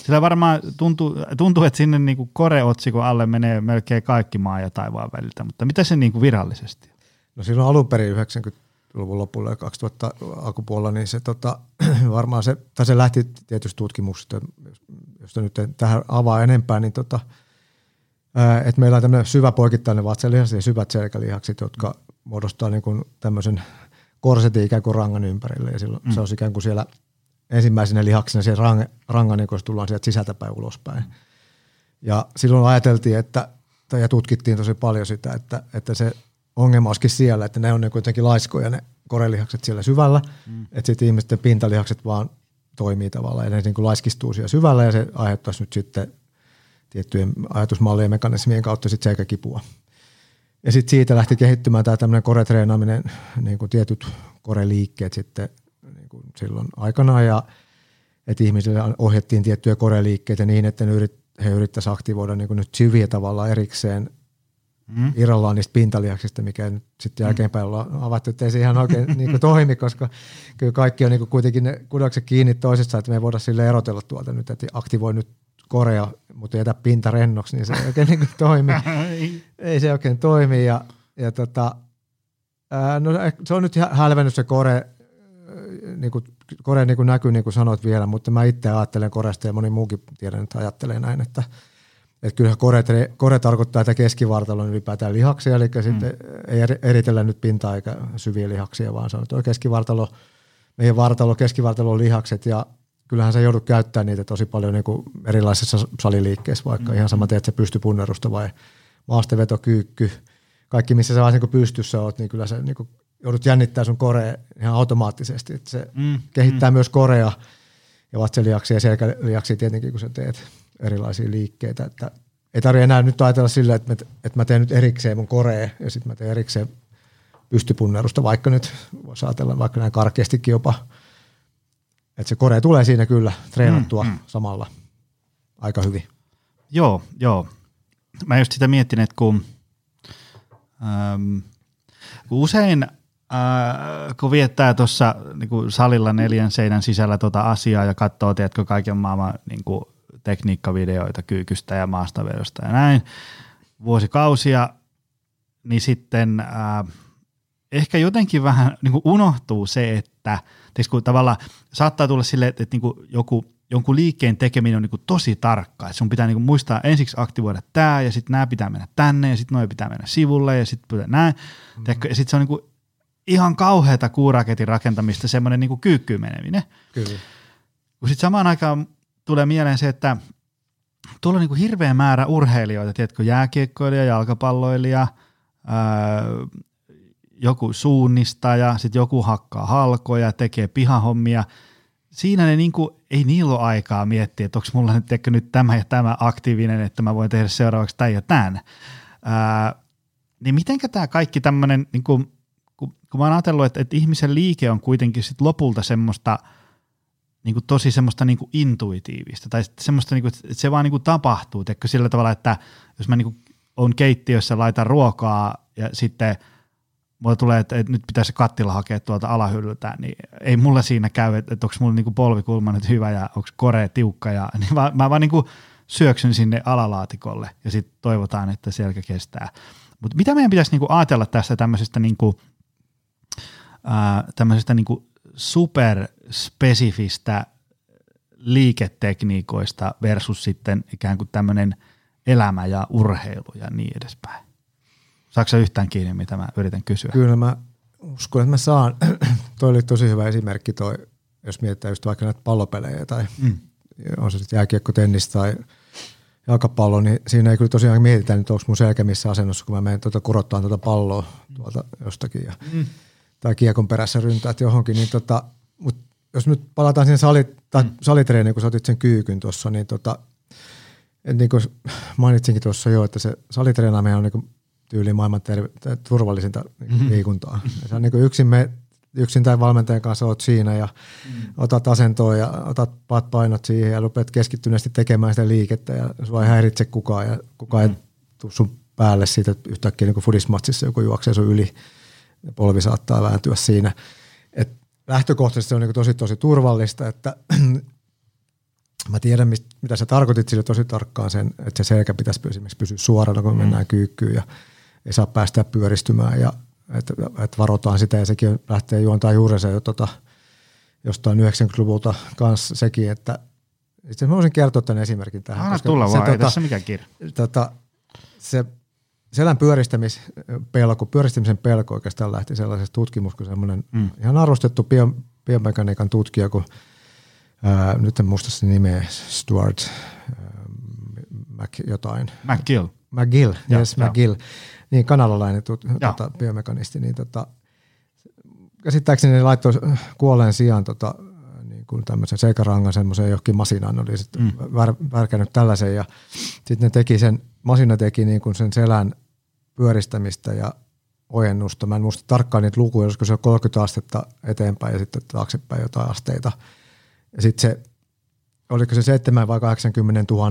Sillä varmaan tuntuu, tuntuu että sinne niinku kore-otsikon alle menee melkein kaikki maa ja taivaan väliltä, mutta mitä se niinku virallisesti No silloin alun perin 90-luvun lopulla ja 2000 alkupuolella, niin se tota, varmaan se, tai se lähti tietysti tutkimuksesta, josta nyt en tähän avaa enempää, niin tota, että meillä on tämmöinen syvä poikittainen vatsalihas ja syvät selkälihakset, jotka muodostaa niin kuin tämmöisen korsetin ikään kuin rangan ympärille ja silloin mm. se on ikään kuin siellä ensimmäisenä lihaksena siellä rang, rangan, niin kun tullaan sieltä sisältäpäin ulospäin. Ja silloin ajateltiin, että, ja tutkittiin tosi paljon sitä, että, että se ongelma olisikin siellä, että ne on niin kuitenkin laiskoja ne korelihakset siellä syvällä, mm. että sitten ihmisten pintalihakset vaan toimii tavallaan ja ne niin kuin laiskistuu siellä syvällä ja se aiheuttaisi nyt sitten tiettyjen ajatusmallien ja mekanismien kautta sitten selkäkipua. Ja sitten siitä lähti kehittymään tämä tämmöinen koretreenaaminen, niin kuin tietyt koreliikkeet sitten niin kuin silloin aikanaan ja että ihmisille ohjattiin tiettyjä koreliikkeitä niin, että ne yrit, he yrittäisivät aktivoida niin kuin nyt syviä tavalla erikseen mm. irrallaan niistä pintalihaksista, mikä nyt sitten mm. jälkeenpäin ollaan avattu, että ei se ihan oikein niin kuin toimi, koska kyllä kaikki on niin kuin kuitenkin ne kudokset kiinni toisessa, että me ei voida sille erotella tuolta nyt, että aktivoi nyt korea, mutta jätä pinta rennoksi, niin se ei oikein niin toimi. ei se oikein toimi. Ja, ja tota, ää, no, se on nyt hälvennyt se kore niin kuin, kore niin kuin näkyy niin kuin sanoit vielä, mutta mä itse ajattelen koresta ja moni muukin tiedän, että ajattelee näin, että – että kyllähän kore, kore tarkoittaa, että keskivartalon ylipäätään lihaksia, eli mm. sitten ei eritellä nyt pintaa eikä syviä lihaksia, vaan se on tuo keskivartalo, meidän vartalo, keskivartalon lihakset ja kyllähän sä joudut käyttämään niitä tosi paljon niin kuin erilaisissa saliliikkeissä, vaikka mm. ihan sama teet, että pysty punnerusta vai maasteveto, kaikki missä sä vaan niin pystyssä oot, niin kyllä sä niin kuin joudut jännittää sun korea ihan automaattisesti, että se mm. kehittää mm. myös korea ja vatselijaksia ja selkälijaksia tietenkin, kun sä teet erilaisia liikkeitä. Että ei tarvitse enää nyt ajatella sillä, että, että mä teen nyt erikseen mun koree ja sitten mä teen erikseen pystypunnerusta, vaikka nyt voisi ajatella vaikka näin karkeastikin jopa, että se kore tulee siinä kyllä treenattua mm, mm. samalla aika hyvin. Joo, joo. Mä just sitä miettinyt, että kun, ähm, kun usein äh, kun viettää tuossa niin salilla neljän seinän sisällä tuota asiaa ja katsoo, tiedätkö, kaiken maailman niin kuin tekniikkavideoita kyykystä ja maastavedosta ja näin vuosikausia, niin sitten äh, ehkä jotenkin vähän niin kuin unohtuu se, että kun tavallaan saattaa tulla sille, että, että niin kuin joku, jonkun liikkeen tekeminen on niin tosi tarkka. Että sun pitää niin muistaa ensiksi aktivoida tämä ja sitten nämä pitää mennä tänne ja sitten noin pitää mennä sivulle ja sitten näin. Mm-hmm. Ja sitten se on niin ihan kauheata kuuraketin rakentamista, semmoinen niin kyykkyyn meneminen. Kyllä. Sitten samaan aikaan tulee mieleen se, että tuolla on niin hirveä määrä urheilijoita, tiedätkö, jääkiekkoilija, jalkapalloilija, ää, joku suunnistaja, sitten joku hakkaa halkoja, tekee pihahommia. Siinä ne niin kuin, ei niillä ole aikaa miettiä, että onko mulla nyt, nyt tämä ja tämä aktiivinen, että mä voin tehdä seuraavaksi tämän ja tämän. Ää, niin mitenkä tämä kaikki tämmöinen, niin kuin, kun, kun mä oon ajatellut, että, että ihmisen liike on kuitenkin sit lopulta semmoista – niin tosi semmoista niin intuitiivista tai semmoista, niin kuin, että se vaan niin tapahtuu, teikö, sillä tavalla, että jos mä niin on keittiössä, laitan ruokaa ja sitten mulla tulee, että, nyt pitäisi kattila hakea tuolta alahyllyltä, niin ei mulla siinä käy, että, että onko mulla niin kuin polvikulma nyt hyvä ja onko kore tiukka, ja, niin mä, mä vaan niin kuin syöksyn sinne alalaatikolle ja sitten toivotaan, että selkä kestää. Mutta mitä meidän pitäisi niin kuin ajatella tästä tämmöisestä, niin kuin, ää, tämmöisestä niin kuin superspesifistä liiketekniikoista versus sitten ikään kuin tämmöinen elämä ja urheilu ja niin edespäin. Saatko yhtään kiinni, mitä mä yritän kysyä? Kyllä mä uskon, että mä saan. toi oli tosi hyvä esimerkki toi, jos mietitään just vaikka näitä pallopelejä tai mm. on se sitten jääkiekko, tennis tai jalkapallo, niin siinä ei kyllä tosiaan mietitä että onko mun selkä missä asennossa, kun mä menen tuota kurottaan tuota palloa tuolta jostakin. Ja mm tai kiekon perässä ryntäät johonkin, niin tota, mut jos nyt palataan siihen sali, tai mm. salitreeniin, kun sä otit sen kyykyn tuossa, niin tota, et niin kuin mainitsinkin tuossa jo, että se salitreenaaminen on niin tyyli maailman terve, turvallisinta mm-hmm. liikuntaa. Ja on niin yksin, me, yksin tai valmentajan kanssa oot siinä ja mm. otat asentoa ja otat painot siihen ja rupeat keskittyneesti tekemään sitä liikettä ja sua ei häiritse kukaan ja kukaan mm. ei tule sun päälle siitä, että yhtäkkiä niin fudismatsissa joku juoksee sun yli ja polvi saattaa vääntyä siinä. Et lähtökohtaisesti se on niin tosi tosi turvallista, että mä tiedän, mitä sä tarkoitit sille tosi tarkkaan sen, että se selkä pitäisi esimerkiksi pysyä suorana, kun mm. mennään kyykkyyn ja ei saa päästä pyristymään ja että, että varotaan sitä ja sekin lähtee juontaa juurensa jo tota, jostain 90-luvulta kanssa sekin, että itse mä voisin kertoa tämän esimerkin tähän. Anna tulla se, vaan, tota, ei tässä mikään kirja. Tota, se selän pyöristämispelko, pyöristämisen pelko oikeastaan lähti sellaisesta tutkimus, kun semmoinen mm. ihan arvostettu bio, biomekaniikan tutkija, kun ää, nyt en muista sen nimeä, Stuart ää, Mac jotain. McGill. McGill, ja, yes, ja. McGill. Niin kanadalainen tut, tota, biomekanisti, niin tota, käsittääkseni ne laittoi kuolleen sijaan tota, niin kuin tämmöisen seikarangan semmoiseen johonkin masinaan, oli sitten mm. vär, värkännyt tällaisen ja sitten ne teki sen masina teki niin kuin sen selän pyöristämistä ja ojennusta. Mä en muista tarkkaan niitä lukuja, olisiko se on 30 astetta eteenpäin ja sitten taaksepäin jotain asteita. Ja sitten se, oliko se 7 vai 80 000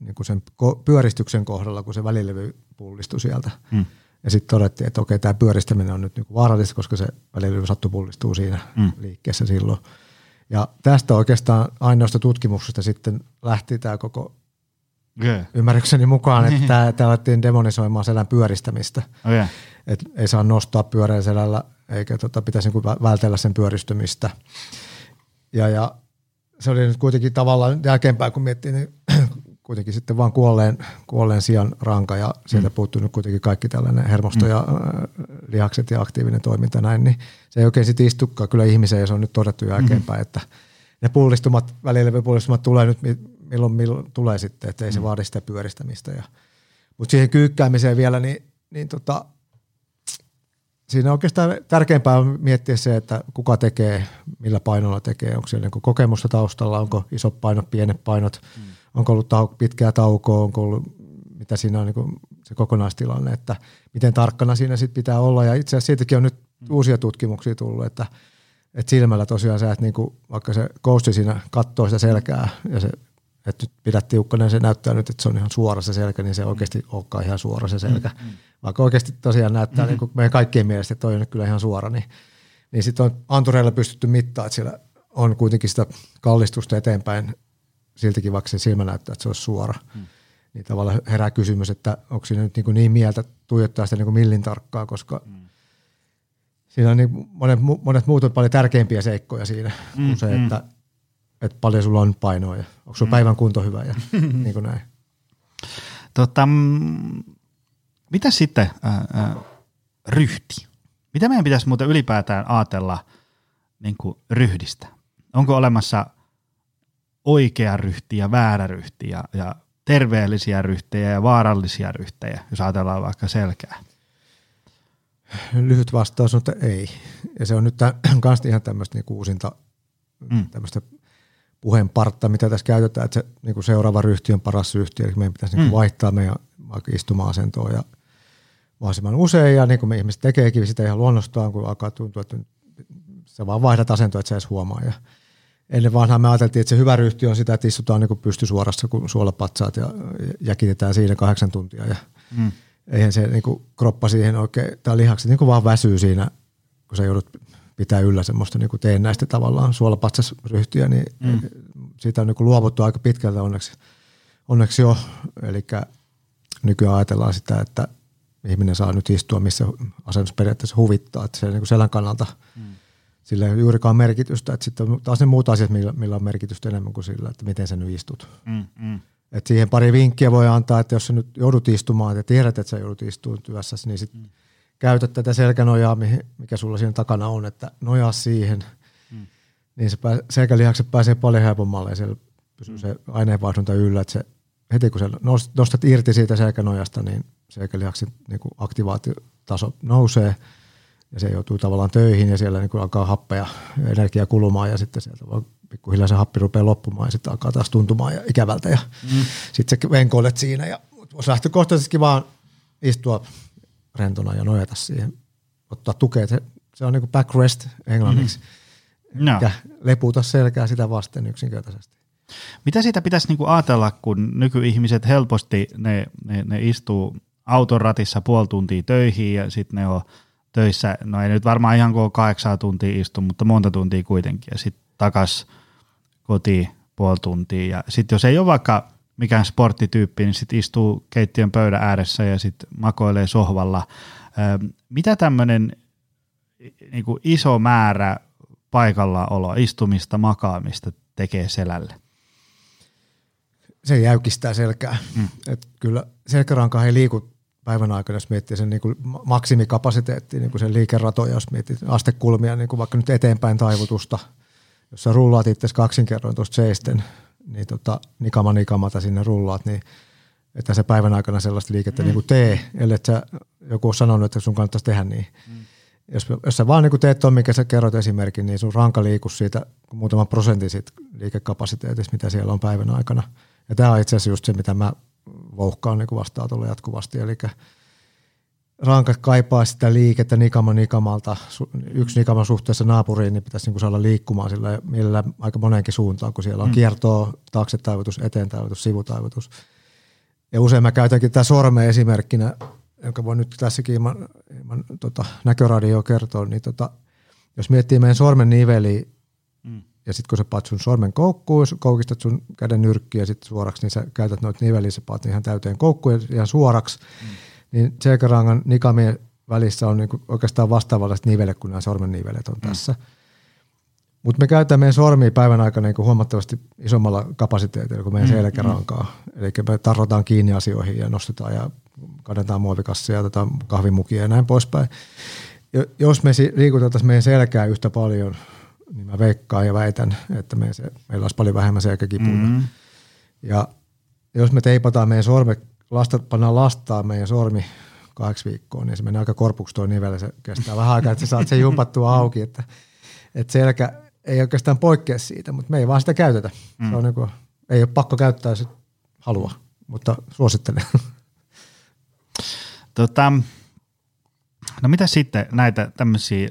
niin kuin sen pyöristyksen kohdalla, kun se välilevy pullistui sieltä. Hmm. Ja sitten todettiin, että okei, tämä pyöristäminen on nyt niin kuin vaarallista, koska se välilevy sattuu pullistuu siinä hmm. liikkeessä silloin. Ja tästä oikeastaan ainoasta tutkimuksesta sitten lähti tämä koko Okay. Ymmärrykseni mukaan, että tämä, tämä alettiin demonisoimaan selän pyöristämistä. Okay. Et ei saa nostaa pyöreän selällä eikä tota, pitäisi niin vältellä sen pyöristymistä. Ja, ja se oli nyt kuitenkin tavallaan jälkeenpäin, kun miettii, niin kuitenkin sitten vaan kuolleen, kuolleen sian ranka ja sieltä mm. puuttuu nyt kuitenkin kaikki tällainen hermosto mm. ja äh, lihakset ja aktiivinen toiminta näin, niin se ei oikein sitten istukaan kyllä ihmiseen ja se on nyt todettu jälkeenpäin, mm. että ne pullistumat, välilevy-pullistumat tulee nyt milloin, milloin tulee sitten, että ei se mm. vaadi sitä pyöristämistä. Ja, mutta siihen kyykkäämiseen vielä, niin, niin tota, siinä oikeastaan tärkeämpää on miettiä se, että kuka tekee, millä painolla tekee, onko siellä niin kokemusta taustalla, onko isot painot, pienet painot, mm. Onko ollut tau- pitkää taukoa, onko ollut, mitä siinä on niin se kokonaistilanne, että miten tarkkana siinä sitten pitää olla. Ja itse asiassa siitäkin on nyt mm. uusia tutkimuksia tullut, että, että silmällä tosiaan sä, että niin kuin, vaikka se kousti siinä katsoo sitä selkää ja se että nyt pidät tiukkana se näyttää nyt, että se on ihan suora se selkä, niin se mm. oikeasti olekaan ihan suora se selkä. Mm, mm. Vaikka oikeasti tosiaan näyttää mm. niin kuin meidän kaikkien mielestä, että toi on nyt kyllä ihan suora, niin, niin sitten on antureilla pystytty mittaamaan, että siellä on kuitenkin sitä kallistusta eteenpäin siltikin, vaikka se silmä näyttää, että se olisi suora. Mm. Niin tavallaan herää kysymys, että onko siinä nyt niin, niin mieltä tuijottaa sitä niin kuin millin tarkkaa, koska mm. siinä on niin monet, monet muut on paljon tärkeimpiä seikkoja siinä mm, kuin se, että että paljon sulla on painoa ja onko sulla mm. päivän kunto hyvä ja niin kuin näin. Tota, mitä sitten ää, ää, ryhti? Mitä meidän pitäisi muuten ylipäätään ajatella niin kuin ryhdistä? Onko olemassa oikea ryhti ja väärä ryhti ja, ja terveellisiä ryhtejä ja vaarallisia ryhtejä, jos ajatellaan vaikka selkää? Lyhyt vastaus on, että ei. Ja se on nyt myös ihan tämmöistä niin uusinta mm. tämmöistä puheenpartta, mitä tässä käytetään, että se niin kuin seuraava ryhti on paras ryhti, eli meidän pitäisi niin mm. vaihtaa meidän istuma-asentoa ja mahdollisimman usein, ja niin kuin me ihmiset tekeekin sitä ihan luonnostaan, kun alkaa tuntua, että sä vaan vaihdat asentoa, että sä edes huomaa. Ja ennen vanhaan me ajateltiin, että se hyvä ryhti on sitä, että istutaan niin pystysuorassa, kun suolapatsaat ja jäkitetään siinä kahdeksan tuntia. Ja mm. eihän se niin kuin kroppa siihen oikein, tai lihakset niin kuin vaan väsyy siinä, kun sä joudut pitää yllä semmoista niin teen näistä tavallaan suolapatsasryhtiä, niin mm. siitä on niin luovuttu aika pitkältä onneksi, onneksi jo. Eli nykyään ajatellaan sitä, että ihminen saa nyt istua, missä asennus periaatteessa huvittaa, että se niin selän kannalta mm. Sillä ei ole juurikaan merkitystä. Että sitten on taas ne muut asiat, millä, millä on merkitystä enemmän kuin sillä, että miten sä nyt istut. Mm, mm. Et siihen pari vinkkiä voi antaa, että jos sä nyt joudut istumaan ja tiedät, että sä joudut istumaan työssä, niin sitten mm käytät tätä selkänojaa, mikä sulla siinä takana on, että nojaa siihen, mm. niin se pää, selkälihakset pääsee paljon helpommalle ja siellä pysyy mm. se aineenvaihdunta yllä, että se, heti kun sä nostat irti siitä selkänojasta, niin selkälihaksen niin aktivaatiotaso nousee ja se joutuu tavallaan töihin ja siellä niin kuin alkaa happea ja energia kulumaan ja sitten sieltä vaan pikkuhiljaa se happi rupeaa loppumaan ja sitten alkaa taas tuntumaan ja ikävältä ja mm. sitten se venkoilet siinä ja voisi lähtökohtaisesti vaan istua rentona ja nojata siihen, ottaa tukea. Se, se on niin kuin backrest englanniksi. Mm-hmm. No. Ja leputa selkää sitä vasten yksinkertaisesti. Mitä siitä pitäisi niinku ajatella, kun nykyihmiset helposti ne, ne, ne istuu auton ratissa puoli tuntia töihin ja sitten ne on töissä, no ei nyt varmaan ihan kuin kahdeksan tuntia istu, mutta monta tuntia kuitenkin ja sitten takas kotiin puoli tuntia ja sitten jos ei ole vaikka mikään sporttityyppi, niin sitten istuu keittiön pöydän ääressä ja sitten makoilee sohvalla. Mitä tämmöinen niin iso määrä paikallaoloa, istumista, makaamista tekee selälle? Se jäykistää selkää. Mm. Et kyllä selkäranka ei liiku päivän aikana, jos miettii sen niin kuin maksimikapasiteettia, niin kuin sen liikeratoja, jos miettii astekulmia, niin kuin vaikka nyt eteenpäin taivutusta, jos sä rullaat itse kaksinkerroin tuosta seisten, niin tota, nikama nikamata sinne rullaat, niin että se päivän aikana sellaista liikettä mm. niin kuin tee, ellei sä, joku on sanonut, että sun kannattaisi tehdä niin. Mm. Jos, jos sä vaan niin kuin teet tuon, mikä sä kerrot esimerkin, niin sun ranka liiku siitä muutaman prosentin siitä liikekapasiteetista, mitä siellä on päivän aikana. Ja tämä on itse asiassa just se, mitä mä vouhkaan niin vastaan tuolla jatkuvasti, eli rankat kaipaa sitä liikettä nikama nikamalta. Yksi nikama suhteessa naapuriin, niin pitäisi niin saada liikkumaan sillä millä aika moneenkin suuntaan, kun siellä on mm. kiertoa, taaksetaivutus, eteentäivutus, sivutaivutus. Ja usein mä käytänkin tätä sormen esimerkkinä, jonka voi nyt tässäkin ilman, ilman tota, näköradioa kertoa, niin tota, jos miettii meidän sormen niveliä. Ja sitten kun sä paat sun sormen koukkuun, koukistat sun käden nyrkkiä sit suoraksi, niin sä käytät noita niveliä, sä paat ihan täyteen koukkuun ihan suoraksi, mm niin selkärangan nikamien välissä on niin kuin oikeastaan vastaavalliset nivelet kuin nämä sormen nivelet on mm. tässä. Mutta me käytämme meidän sormia päivän aikana niin huomattavasti isommalla kapasiteetilla kuin meidän mm, selkärankaa. Mm. Eli me tarrotaan kiinni asioihin ja nostetaan ja kadetaan muovikassia ja otetaan kahvimukia ja näin poispäin. Jos me liikutettaisiin meidän selkää yhtä paljon, niin mä veikkaan ja väitän, että me se, meillä olisi paljon vähemmän selkäkipuja. Mm. Ja jos me teipataan meidän sorme, lasta, pannaan lastaa meidän sormi kahdeksi viikkoon, niin se menee aika korpuksi tuo nivelle. Se kestää vähän aikaa, että sä saat sen jumpattua auki. Että, että selkä ei oikeastaan poikkea siitä, mutta me ei vaan sitä käytetä. Mm. Se on niin kuin, ei ole pakko käyttää, jos halua, mutta suosittelen. Tota, no mitä sitten näitä tämmöisiä,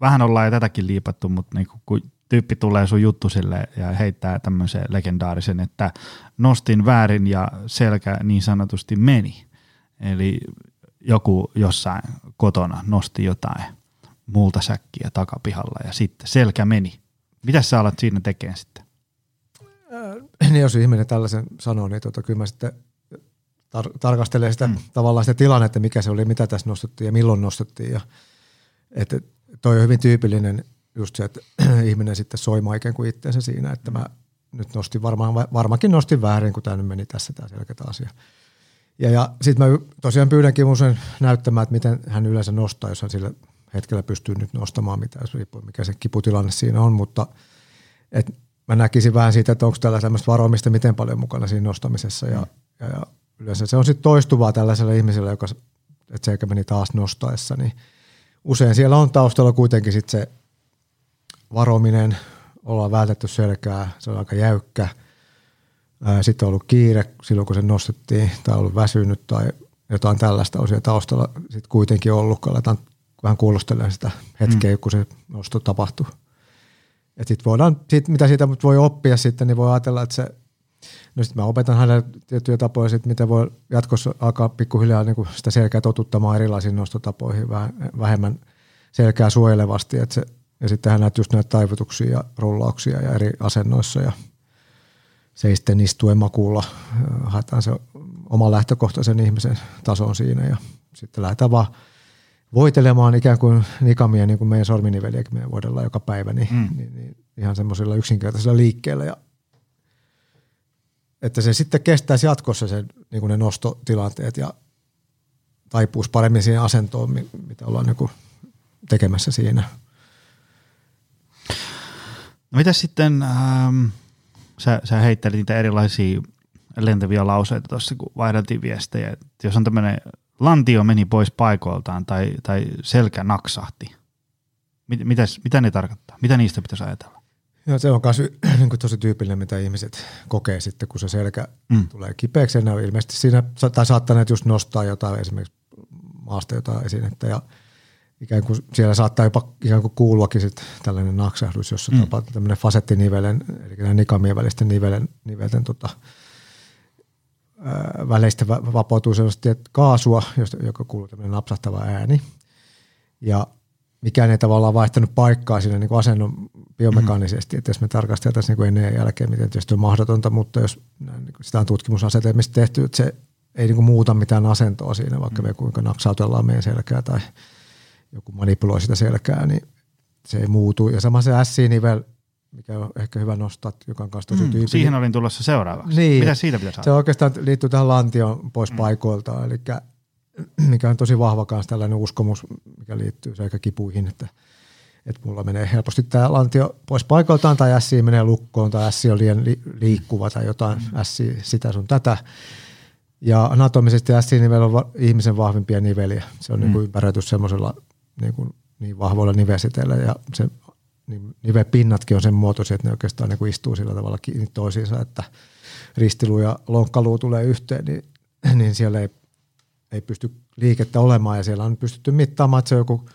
vähän ollaan jo tätäkin liipattu, mutta niin kun tyyppi tulee sun juttusille ja heittää tämmöisen legendaarisen, että nostin väärin ja selkä niin sanotusti meni. Eli joku jossain kotona nosti jotain multasäkkiä takapihalla ja sitten selkä meni. Mitä sä alat siinä tekemään sitten? Äh, niin jos ihminen tällaisen sanoo, niin tota, kyllä mä sitten tar- tarkastelee sitä mm. tavallaan sitä tilannetta, mikä se oli, mitä tässä nostettiin ja milloin nostettiin. Ja, että toi on hyvin tyypillinen just se, että ihminen sitten soimaa ikään kuin itseensä siinä, että mä nyt nostin varmaan, varmaankin nostin väärin, kun tämä nyt meni tässä tämä selkeä asia. Ja, ja sitten mä tosiaan pyydänkin usein näyttämään, että miten hän yleensä nostaa, jos hän sillä hetkellä pystyy nyt nostamaan, mitä jos riippuu mikä se kiputilanne siinä on, mutta et mä näkisin vähän siitä, että onko tällä sellaista varoimista miten paljon mukana siinä nostamisessa ja, ja, ja yleensä se on sitten toistuvaa tällaiselle ihmiselle, joka, että se eikä meni taas nostaessa, niin usein siellä on taustalla kuitenkin sitten se varominen, ollaan vältetty selkää, se on aika jäykkä. Sitten on ollut kiire silloin, kun se nostettiin, tai ollut väsynyt tai jotain tällaista on siellä taustalla sitten kuitenkin ollut, kun aletaan vähän kuulostelemaan sitä hetkeä, mm. kun se nosto tapahtuu. Et sit voidaan, sit, mitä siitä voi oppia sitten, niin voi ajatella, että se No sitten mä opetan hänelle tiettyjä tapoja, sit, miten voi jatkossa alkaa pikkuhiljaa niin kuin sitä selkää totuttamaan erilaisiin nostotapoihin vähän, vähemmän selkää suojelevasti. Et se, ja sitten hän näet just näitä taivutuksia ja rullauksia ja eri asennoissa ja seisten istuen makuulla haetaan se oma lähtökohtaisen ihmisen tason siinä ja sitten lähdetään vaan voitelemaan ikään kuin nikamia, niin kuin meidän sorminiveliäkin me voidellaan joka päivä, niin, mm. niin, niin ihan semmoisilla yksinkertaisilla liikkeillä ja että se sitten kestäisi jatkossa sen, niin kuin ne nostotilanteet ja taipuisi paremmin siihen asentoon, mitä ollaan niin tekemässä siinä. No mitä sitten, ähm, sä, sä heittelit niitä erilaisia lentäviä lauseita tuossa, kun vaihdeltiin viestejä. Että jos on tämmöinen lantio meni pois paikoiltaan tai, tai selkä naksahti, mit, mitäs, mitä ne tarkoittaa? Mitä niistä pitäisi ajatella? Joo, se on myös niin tosi tyypillinen, mitä ihmiset kokee sitten, kun se selkä mm. tulee kipeäksi. Ne ilmeisesti siinä, tai saattaneet just nostaa jotain esimerkiksi maasta jotain esinettä ja ikään kuin siellä saattaa jopa ikään kuin kuuluakin sit tällainen naksahdus, jossa mm. tapahtuu tämmöinen fasettinivelen, eli nikamien välisten nivelen, nivelten tota, ää, väleistä vapautuu sellaista kaasua, josta, joka kuuluu tämmöinen napsahtava ääni. Ja mikään ei tavallaan vaihtanut paikkaa siinä niin kuin asennon biomekaanisesti, mm-hmm. että jos me tarkasteltaisiin niin ennen ja jälkeen, miten tietysti on mahdotonta, mutta jos niin kuin sitä on tutkimusasetelmista tehty, että se ei niin kuin muuta mitään asentoa siinä, vaikka me kuinka naksautellaan meidän selkää tai joku manipuloi sitä selkää, niin se ei muutu. Ja sama se S-nivel, mikä on ehkä hyvä nostaa, joka on kanssa tosi mm, tyypillinen. Siihen olin tulossa seuraavaksi. Niin, Mitä siitä pitäisi Se oikeastaan liittyy tähän lantion pois mm. paikoilta, eli mikä on tosi vahva kanssa tällainen uskomus, mikä liittyy kipuihin, että, että mulla menee helposti tämä lantio pois paikaltaan tai S menee lukkoon tai S on liian li- liikkuva tai jotain mm. S sitä sun tätä. Ja anatomisesti S-nivel on va- ihmisen vahvimpia niveliä. Se on mm. niin kuin ympäröity semmoisella niin, kuin niin vahvoilla nivesiteillä ja se niin nivepinnatkin on sen muotoisia, että ne oikeastaan niin kuin istuu sillä tavalla kiinni toisiinsa, että ristiluu ja lonkkaluu tulee yhteen, niin, niin siellä ei ei pysty liikettä olemaan ja siellä on pystytty mittaamaan, että se on joku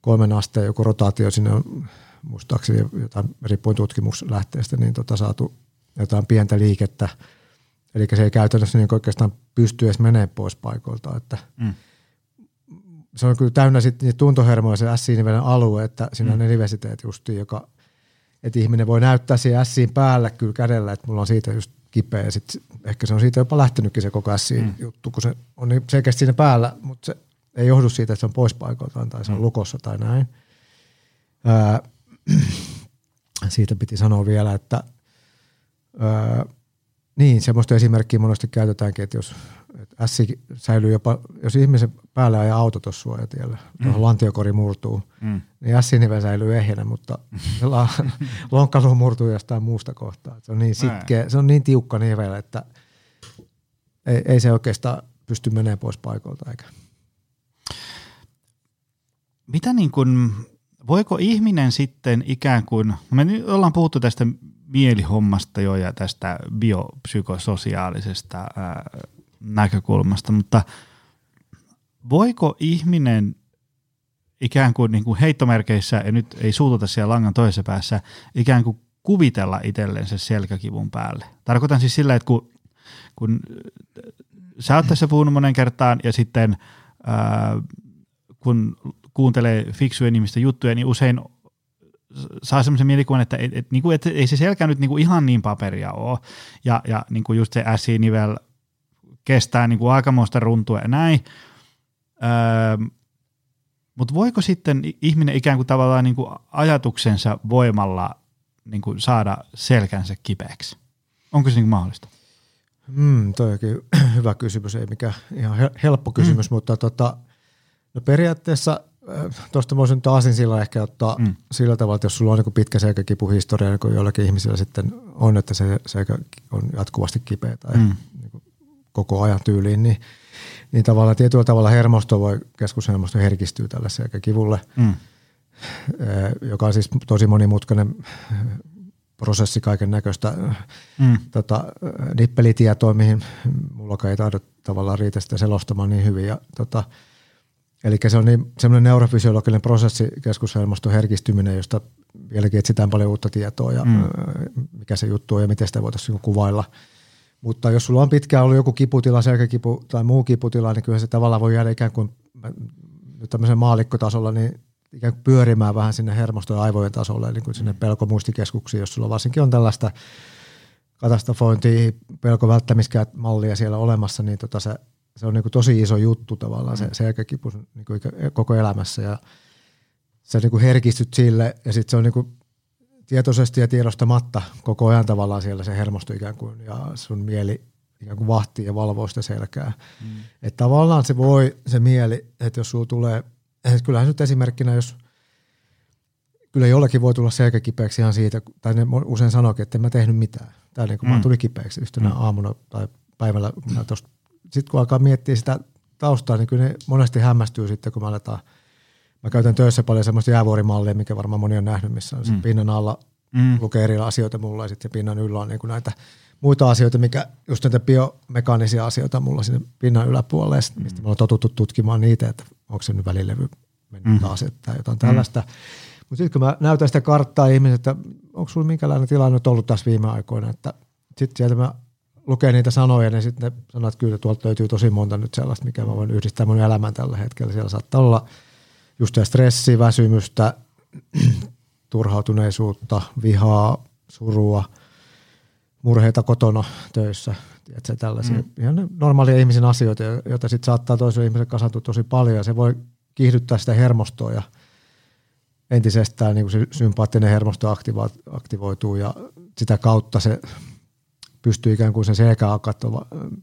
kolmen asteen joku rotaatio sinne on muistaakseni jotain riippuen tutkimuslähteestä niin tota saatu jotain pientä liikettä. Eli se ei käytännössä niin oikeastaan pysty edes menemään pois paikoilta, että mm. se on kyllä täynnä sitten niitä tuntohermoja se S-nivelen alue, että siinä mm. on elivesiteet justiin, joka, että ihminen voi näyttää siihen s päällä kyllä kädellä, että mulla on siitä just kipeä ja sitten ehkä se on siitä jopa lähtenytkin se koko S mm. juttu, kun se on niin selkeästi siinä päällä, mutta se ei johdu siitä, että se on pois paikoiltaan tai se on mm. lukossa tai näin. Ää, siitä piti sanoa vielä, että ää, niin, semmoista esimerkkiä monesti käytetäänkin, että jos että S säilyy jopa, jos ihmisen päällä ajaa auto tuossa suojatiellä, mm. lantiokori murtuu, mm. niin S-nivel säilyy ehjänä, mutta lonkkalu murtuu jostain muusta kohtaa. Se on niin sitkeä, se on niin tiukka nivel, että ei, ei se oikeastaan pysty menemään pois paikolta. Eikä. Mitä niin kuin, voiko ihminen sitten ikään kuin, me nyt ollaan puhuttu tästä mielihommasta jo ja tästä biopsykososiaalisesta ää, näkökulmasta, mutta voiko ihminen ikään kuin, niin kuin heittomerkeissä, ja nyt ei suututa siellä langan toisessa päässä, ikään kuin kuvitella itselleen se selkäkivun päälle. Tarkoitan siis sillä, että kun, kun sä oot tässä puhunut monen kertaan ja sitten ää, kun kuuntelee fiksujen ihmisten juttuja, niin usein saa semmoisen mielikuvan, että et, et, niinku, et, ei se selkä nyt niinku ihan niin paperia ole. Ja, ja niinku just se S-nivel kestää niinku aikamoista runtua ja näin. Öö, Mutta voiko sitten ihminen ikään kuin tavallaan niinku ajatuksensa voimalla niinku saada selkänsä kipeäksi? Onko se niinku mahdollista? Mm, toi onkin hyvä kysymys, ei mikään ihan helppo kysymys, mm. mutta tota, no periaatteessa tuosta voisin taasin sillä ehkä ottaa mm. sillä tavalla, että jos sulla on niin pitkä selkäkipuhistoria, niin kuin joillakin ihmisillä sitten on, että se selkä on jatkuvasti kipeä tai mm. niin koko ajan tyyliin, niin, niin tavallaan tietyllä tavalla hermosto voi, keskushermosto herkistyy tälle selkäkivulle, mm. joka on siis tosi monimutkainen prosessi kaiken näköistä mm. tota, nippelitietoa, mihin mulla ei taida tavallaan riitä sitä selostamaan niin hyvin. Ja, tota, eli se on niin, semmoinen neurofysiologinen prosessi, keskushermoston herkistyminen, josta vieläkin etsitään paljon uutta tietoa ja mm. mikä se juttu on ja miten sitä voitaisiin niinku kuvailla. Mutta jos sulla on pitkään ollut joku kiputila, selkäkipu tai muu kiputila, niin kyllä se tavallaan voi jäädä ikään kuin nyt tämmöisen maalikkotasolla, niin ikään kuin pyörimään vähän sinne hermosto- ja aivojen tasolle, niin kuin sinne mm. pelkomuistikeskuksiin, jos sulla varsinkin on tällaista katastrofointia, pelkovälttämismallia siellä olemassa, niin tota se, se on niin kuin tosi iso juttu tavallaan mm. se selkäkipu niin kuin koko elämässä ja sä niin kuin herkistyt sille ja sitten se on niin kuin tietoisesti ja tiedostamatta koko ajan tavallaan siellä se hermosto ikään kuin ja sun mieli ikään kuin vahtii ja valvoo sitä selkää. Mm. Että tavallaan se voi, se mieli, että jos sulla tulee – että kyllähän nyt esimerkkinä, jos kyllä jollakin voi tulla selkä kipeäksi ihan siitä, tai ne usein sanoikin, että en mä tehnyt mitään. Tai niin kuin mm. mä tuli kipeäksi yhtenä mm. aamuna tai päivällä. Sitten kun alkaa miettiä sitä taustaa, niin kyllä ne monesti hämmästyy sitten, kun mä aletaan, mä käytän töissä paljon semmoista jäävuorimallia, mikä varmaan moni on nähnyt, missä on mm. pinnan alla mm. lukee eri asioita mulla ja sitten pinnan yllä on niin kuin näitä muita asioita, mikä just näitä biomekaanisia asioita mulla sinne pinnan yläpuolelle, mistä mm. me on totuttu tutkimaan niitä, että onko se nyt välilevy mennyt mm. taas, että jotain tällaista. Mm. Mutta sitten kun mä näytän sitä karttaa ihmisille, että onko sulla minkälainen tilanne ollut tässä viime aikoina, että sitten sieltä mä lukee niitä sanoja, niin sitten sanoo, että kyllä tuolta löytyy tosi monta nyt sellaista, mikä mä voin yhdistää mun elämän tällä hetkellä. Siellä saattaa olla just stressiä, väsymystä, turhautuneisuutta, vihaa, surua, murheita kotona töissä, tiedätkö, tällaisia mm. ihan normaalia ihmisen asioita, joita sitten saattaa toiselle ihmiselle kasantua tosi paljon ja se voi kiihdyttää sitä hermostoa ja entisestään niin kuin se sympaattinen hermosto aktivoituu ja sitä kautta se pystyy ikään kuin sen selkä alkaa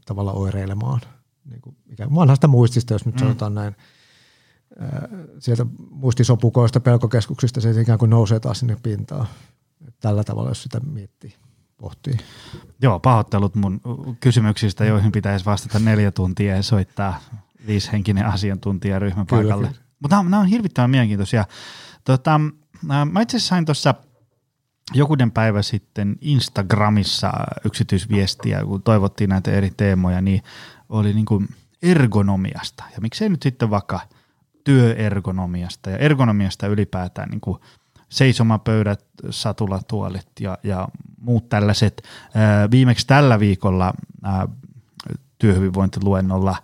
tavalla oireilemaan. Niin kuin ikään vanhasta muistista, jos nyt mm. sanotaan näin, sieltä muistisopukoista, pelkokeskuksista se ikään kuin nousee taas sinne pintaan. Tällä tavalla, jos sitä miettii pohtii. Joo, pahoittelut mun kysymyksistä, joihin pitäisi vastata neljä tuntia ja soittaa viishenkinen asiantuntijaryhmä paikalle. Mutta nämä, nämä on hirvittävän mielenkiintoisia. Tota, mä itse asiassa sain tuossa jokunen päivä sitten Instagramissa yksityisviestiä, kun toivottiin näitä eri teemoja, niin oli niin kuin ergonomiasta. Ja miksei nyt sitten vaikka työergonomiasta ja ergonomiasta ylipäätään niin kuin – seisomapöydät, satulatuolit ja, ja muut tällaiset. Viimeksi tällä viikolla työhyvinvointiluennolla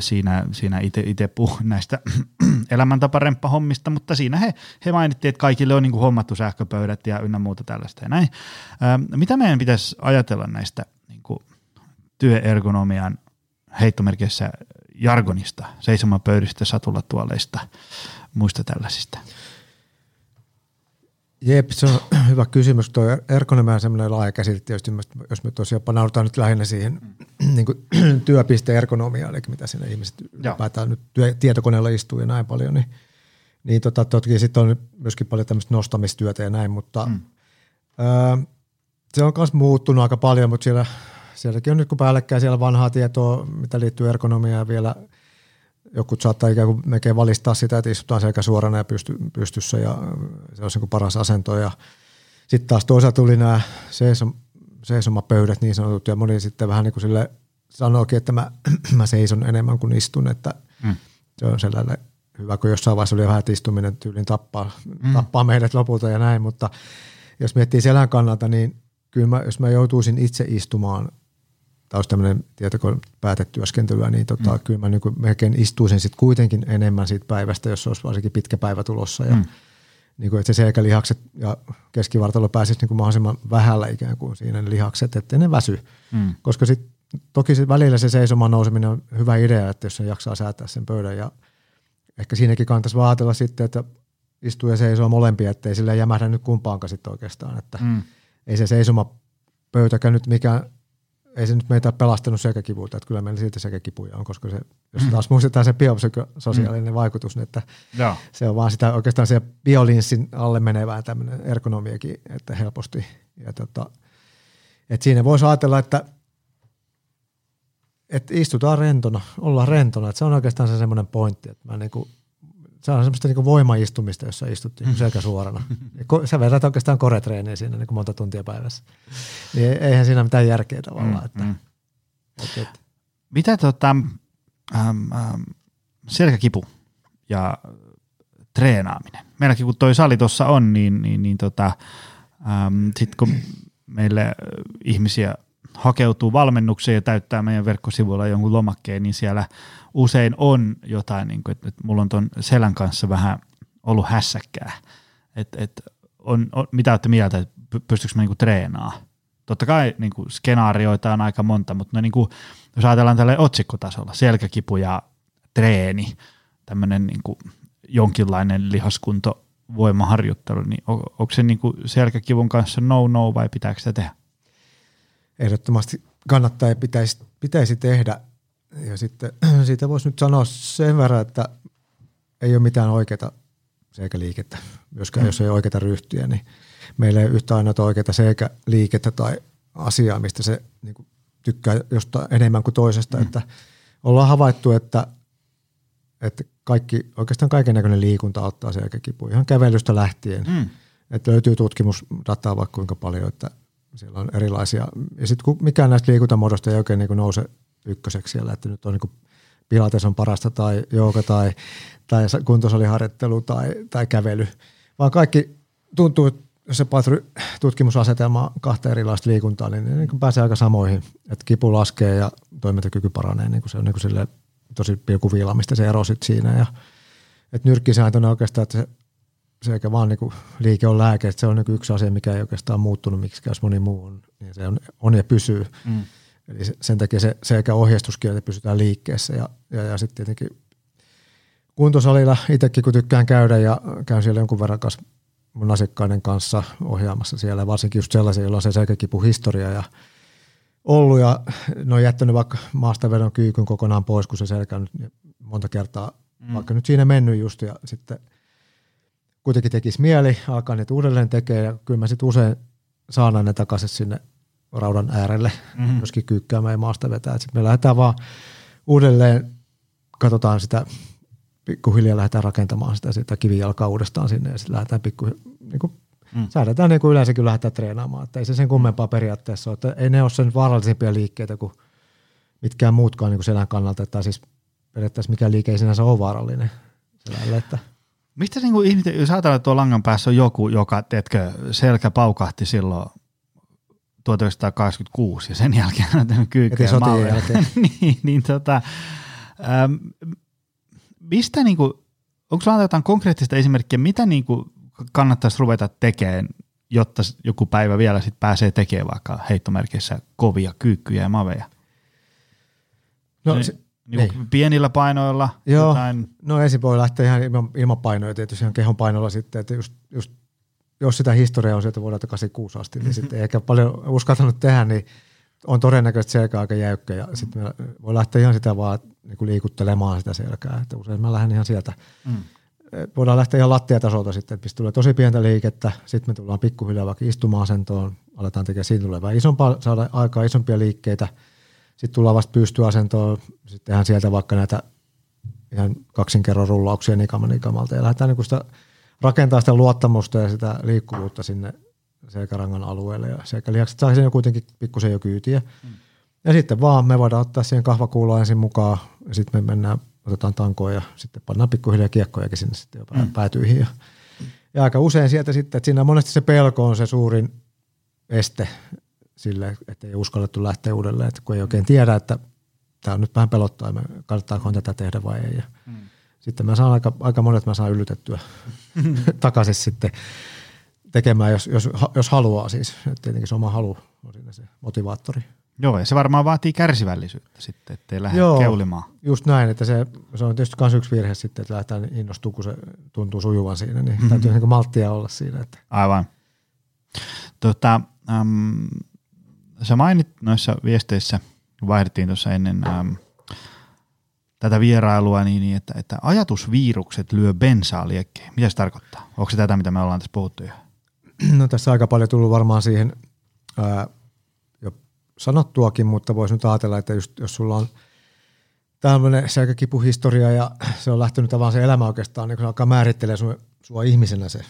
siinä, siinä itse puhuin näistä elämäntaparemppahommista, mutta siinä he, he mainittiin, että kaikille on niin kuin hommattu sähköpöydät ja ynnä muuta tällaista ja näin. Mitä meidän pitäisi ajatella näistä niin kuin työergonomian heittomerkissä jargonista, seisomapöydistä, satulatuoleista, muista tällaisista? Jep, se on hyvä kysymys. Tuo ergonomia on semmoinen laaja käsite tietysti, jos me tosiaan panaudutaan nyt lähinnä siihen niin kuin, työpiste ergonomiaan, eli mitä siinä ihmiset ylipäätään nyt työ, tietokoneella istuu ja näin paljon, niin, niin tota, toki sitten on myöskin paljon tämmöistä nostamistyötä ja näin, mutta mm. ää, se on myös muuttunut aika paljon, mutta siellä, sielläkin on nyt kun päällekkäin siellä vanhaa tietoa, mitä liittyy ergonomiaan vielä – joku saattaa ikään kuin melkein valistaa sitä, että istutaan selkä suorana ja pysty, pystyssä ja se on niin paras asento. Ja sitten taas toisaalta tuli nämä seisom, seisomapöydät niin sanotut ja moni sitten vähän niin kuin sille sanoikin, että mä, mä seison enemmän kuin istun, että mm. se on sellainen hyvä, kun jossain vaiheessa oli vähän, että istuminen tyylin tappaa, mm. tappaa meidät lopulta ja näin, mutta jos miettii selän kannalta, niin kyllä mä, jos mä joutuisin itse istumaan tämä olisi tämmöinen tietokone päätetyöskentelyä, niin tota, mm. kyllä mä niin melkein istuisin sitten kuitenkin enemmän siitä päivästä, jos olisi varsinkin pitkä päivä tulossa. Ja, mm. niin kuin, että se selkälihakset ja keskivartalo pääsisi niin kuin mahdollisimman vähällä ikään kuin siinä ne lihakset, ettei ne väsy. Mm. Koska sit, toki sit välillä se seisomaan nouseminen on hyvä idea, että jos se jaksaa säätää sen pöydän ja ehkä siinäkin kannattaisi vaatella sitten, että istuu ja seisoo molempia, ettei sillä jämähdä nyt kumpaankaan sitten oikeastaan, että mm. ei se seisoma pöytäkään nyt mikään ei se nyt meitä pelastanut selkäkivuilta, että kyllä meillä silti selkäkipuja on, koska se, jos taas muistetaan se biopsykososiaalinen mm. vaikutus, niin että Joo. se on vaan sitä oikeastaan se biolinssin alle menevää tämmöinen ergonomiakin, että helposti. Ja tota, että siinä voisi ajatella, että, että istutaan rentona, ollaan rentona, että se on oikeastaan se semmoinen pointti, että mä niinku se on semmoista niin voimaistumista, jossa istut niin selkä suorana. Sä vedät oikeastaan koretreeniä siinä niin monta tuntia päivässä. Niin eihän siinä mitään järkeä tavallaan. Mm, että, mm. Et, et. Mitä tota, ähm, ähm, selkäkipu ja treenaaminen? Meilläkin kun toi sali tuossa on, niin, niin, niin tota, ähm, sitten kun meille ihmisiä hakeutuu valmennukseen ja täyttää meidän verkkosivuilla jonkun lomakkeen, niin siellä usein on jotain, niin kuin, että, että mulla on tuon selän kanssa vähän ollut hässäkkää. Että, että on, on, mitä olette mieltä, että pystyykö mä niin treenaa? Totta kai niin kuin skenaarioita on aika monta, mutta no, niin kuin, jos ajatellaan tällä otsikkotasolla, selkäkipu ja treeni, tämmöinen niin kuin jonkinlainen lihaskunto voimaharjoittelu, niin on, onko se niin kuin selkäkivun kanssa no-no vai pitääkö sitä tehdä? Ehdottomasti kannattaa ja pitäisi, pitäisi tehdä. Ja sitten siitä voisi nyt sanoa sen verran, että ei ole mitään oikeaa selkäliikettä, myöskään mm. jos ei ole oikeita ryhtiä, niin meillä ei yhtä ainoa oikeaa selkäliikettä tai asiaa, mistä se niin kuin, tykkää jostain enemmän kuin toisesta. Mm. Että ollaan havaittu, että, että kaikki, oikeastaan kaiken näköinen liikunta auttaa selkäkipuun, ihan kävelystä lähtien. Mm. Että löytyy tutkimusdataa vaikka kuinka paljon, että siellä on erilaisia. Ja sitten mikään näistä liikuntamuodosta ei oikein niin nouse ykköseksi siellä, että nyt on niin pilates on parasta tai jooga tai, tai kuntosaliharjoittelu tai, tai kävely, vaan kaikki tuntuu, jos se patry tutkimusasetelma kahta erilaista liikuntaa, niin niin pääsee aika samoihin, että kipu laskee ja toimintakyky paranee, niin kuin se on niin kuin tosi pilkuviilaamista se ero sitten siinä. Ja, että nyrkkisääntö on oikeastaan, että se se eikä vaan niin liike on lääke, että se on niin yksi asia, mikä ei oikeastaan muuttunut, miksi jos moni muu on, niin se on, on ja pysyy. Mm. Eli sen takia se, se eikä ohjeistuskin, että pysytään liikkeessä ja, ja, ja sitten tietenkin kuntosalilla itsekin kun tykkään käydä ja käyn siellä jonkun verran kanssa mun asiakkaiden kanssa ohjaamassa siellä, varsinkin just sellaisia, joilla on se selkäkipu historia ja ollut ja ne on jättänyt vaikka maastavedon kyykyn kokonaan pois, kun se selkä on monta kertaa, mm. vaikka nyt siinä mennyt just ja sitten – kuitenkin tekisi mieli alkaa niitä uudelleen tekemään ja kyllä mä sitten usein saan ne takaisin sinne raudan äärelle mm-hmm. myöskin kyykkäämään ja maasta vetää. Sitten me lähdetään vaan uudelleen, katsotaan sitä, pikkuhiljaa lähdetään rakentamaan sitä, sitä kivijalkaa uudestaan sinne ja sitten lähdetään pikku, niin kuin, mm. säädetään niin kuin yleensäkin lähdetään treenaamaan. Että ei se sen kummempaa periaatteessa ole, että ei ne ole sen vaarallisimpia liikkeitä kuin mitkään muutkaan niin kuin selän kannalta, tai siis periaatteessa mikä liike ei sinänsä ole vaarallinen selälle, että – Mistä niin kuin ihminen, jos ajatellaan, että tuo langan päässä on joku, joka, teetkö, selkä paukahti silloin 1986 ja sen jälkeen on tehnyt kyykkyä niin, niin tota, ähm, mistä niin kuin, onko sinulla jotain konkreettista esimerkkiä, mitä niin kuin kannattaisi ruveta tekemään, jotta joku päivä vielä sit pääsee tekemään vaikka heittomerkissä kovia kyykkyjä ja maveja? No niin. se, niin niin. pienillä painoilla? Joo, jotain... no ensin voi lähteä ihan ilman, ilman painoja, tietysti ihan kehon painolla sitten, että just, just jos sitä historiaa on sieltä vuodelta 86 asti, niin sitten eikä paljon uskaltanut tehdä, niin on todennäköisesti selkä aika jäykkä ja sitten voi lähteä ihan sitä vaan niin kuin liikuttelemaan sitä selkää, että usein mä lähden ihan sieltä. Mm. Voidaan lähteä ihan lattiatasolta sitten, että tulee tosi pientä liikettä, sitten me tullaan pikkuhiljaa vaikka istuma-asentoon, aletaan tekemään siitä tulee vähän isompaa, saada aikaa isompia liikkeitä, sitten tullaan vasta pystyasentoon, sitten tehdään sieltä vaikka näitä ihan kaksin kerran rullauksia nikama nikamalta ja lähdetään niin sitä rakentaa sitä luottamusta ja sitä liikkuvuutta sinne selkärangan alueelle ja selkälihakset saa sen jo kuitenkin pikkusen jo kyytiä. Mm. Ja sitten vaan me voidaan ottaa siihen kahvakuuloa ensin mukaan ja sitten me mennään, otetaan tankoja ja sitten pannaan pikkuhiljaa kiekkojakin sinne sitten jo mm. päätyihin. Ja, ja aika usein sieltä sitten, että siinä monesti se pelko on se suurin este sille, että ei uskallettu lähteä uudelleen, että kun ei oikein tiedä, että tämä on nyt vähän pelottaa, ja kannattaako tätä tehdä vai ei. Ja mm. Sitten mä saan aika, aika monet mä saan yllytettyä takaisin sitten tekemään, jos, jos, jos haluaa siis. että tietenkin se oma halu on siinä se motivaattori. Joo, ja se varmaan vaatii kärsivällisyyttä sitten, ettei lähde Joo, keulimaan. just näin, että se, se on tietysti myös yksi virhe sitten, että lähdetään innostua, kun se tuntuu sujuvan siinä, niin mm-hmm. täytyy niin malttia olla siinä. Että. Aivan. Tota, äm, sä mainit noissa viesteissä, vaihdettiin tuossa ennen äm, tätä vierailua, niin, niin että, että ajatusviirukset lyö bensaa liekkeen. Mitä se tarkoittaa? Onko se tätä, mitä me ollaan tässä puhuttu jo? No tässä aika paljon tullut varmaan siihen ää, jo sanottuakin, mutta voisi nyt ajatella, että just, jos sulla on tämmöinen selkäkipuhistoria ja se on lähtenyt tavallaan se elämä oikeastaan, niin kun alkaa määrittelee sua, sua ihmisenä se,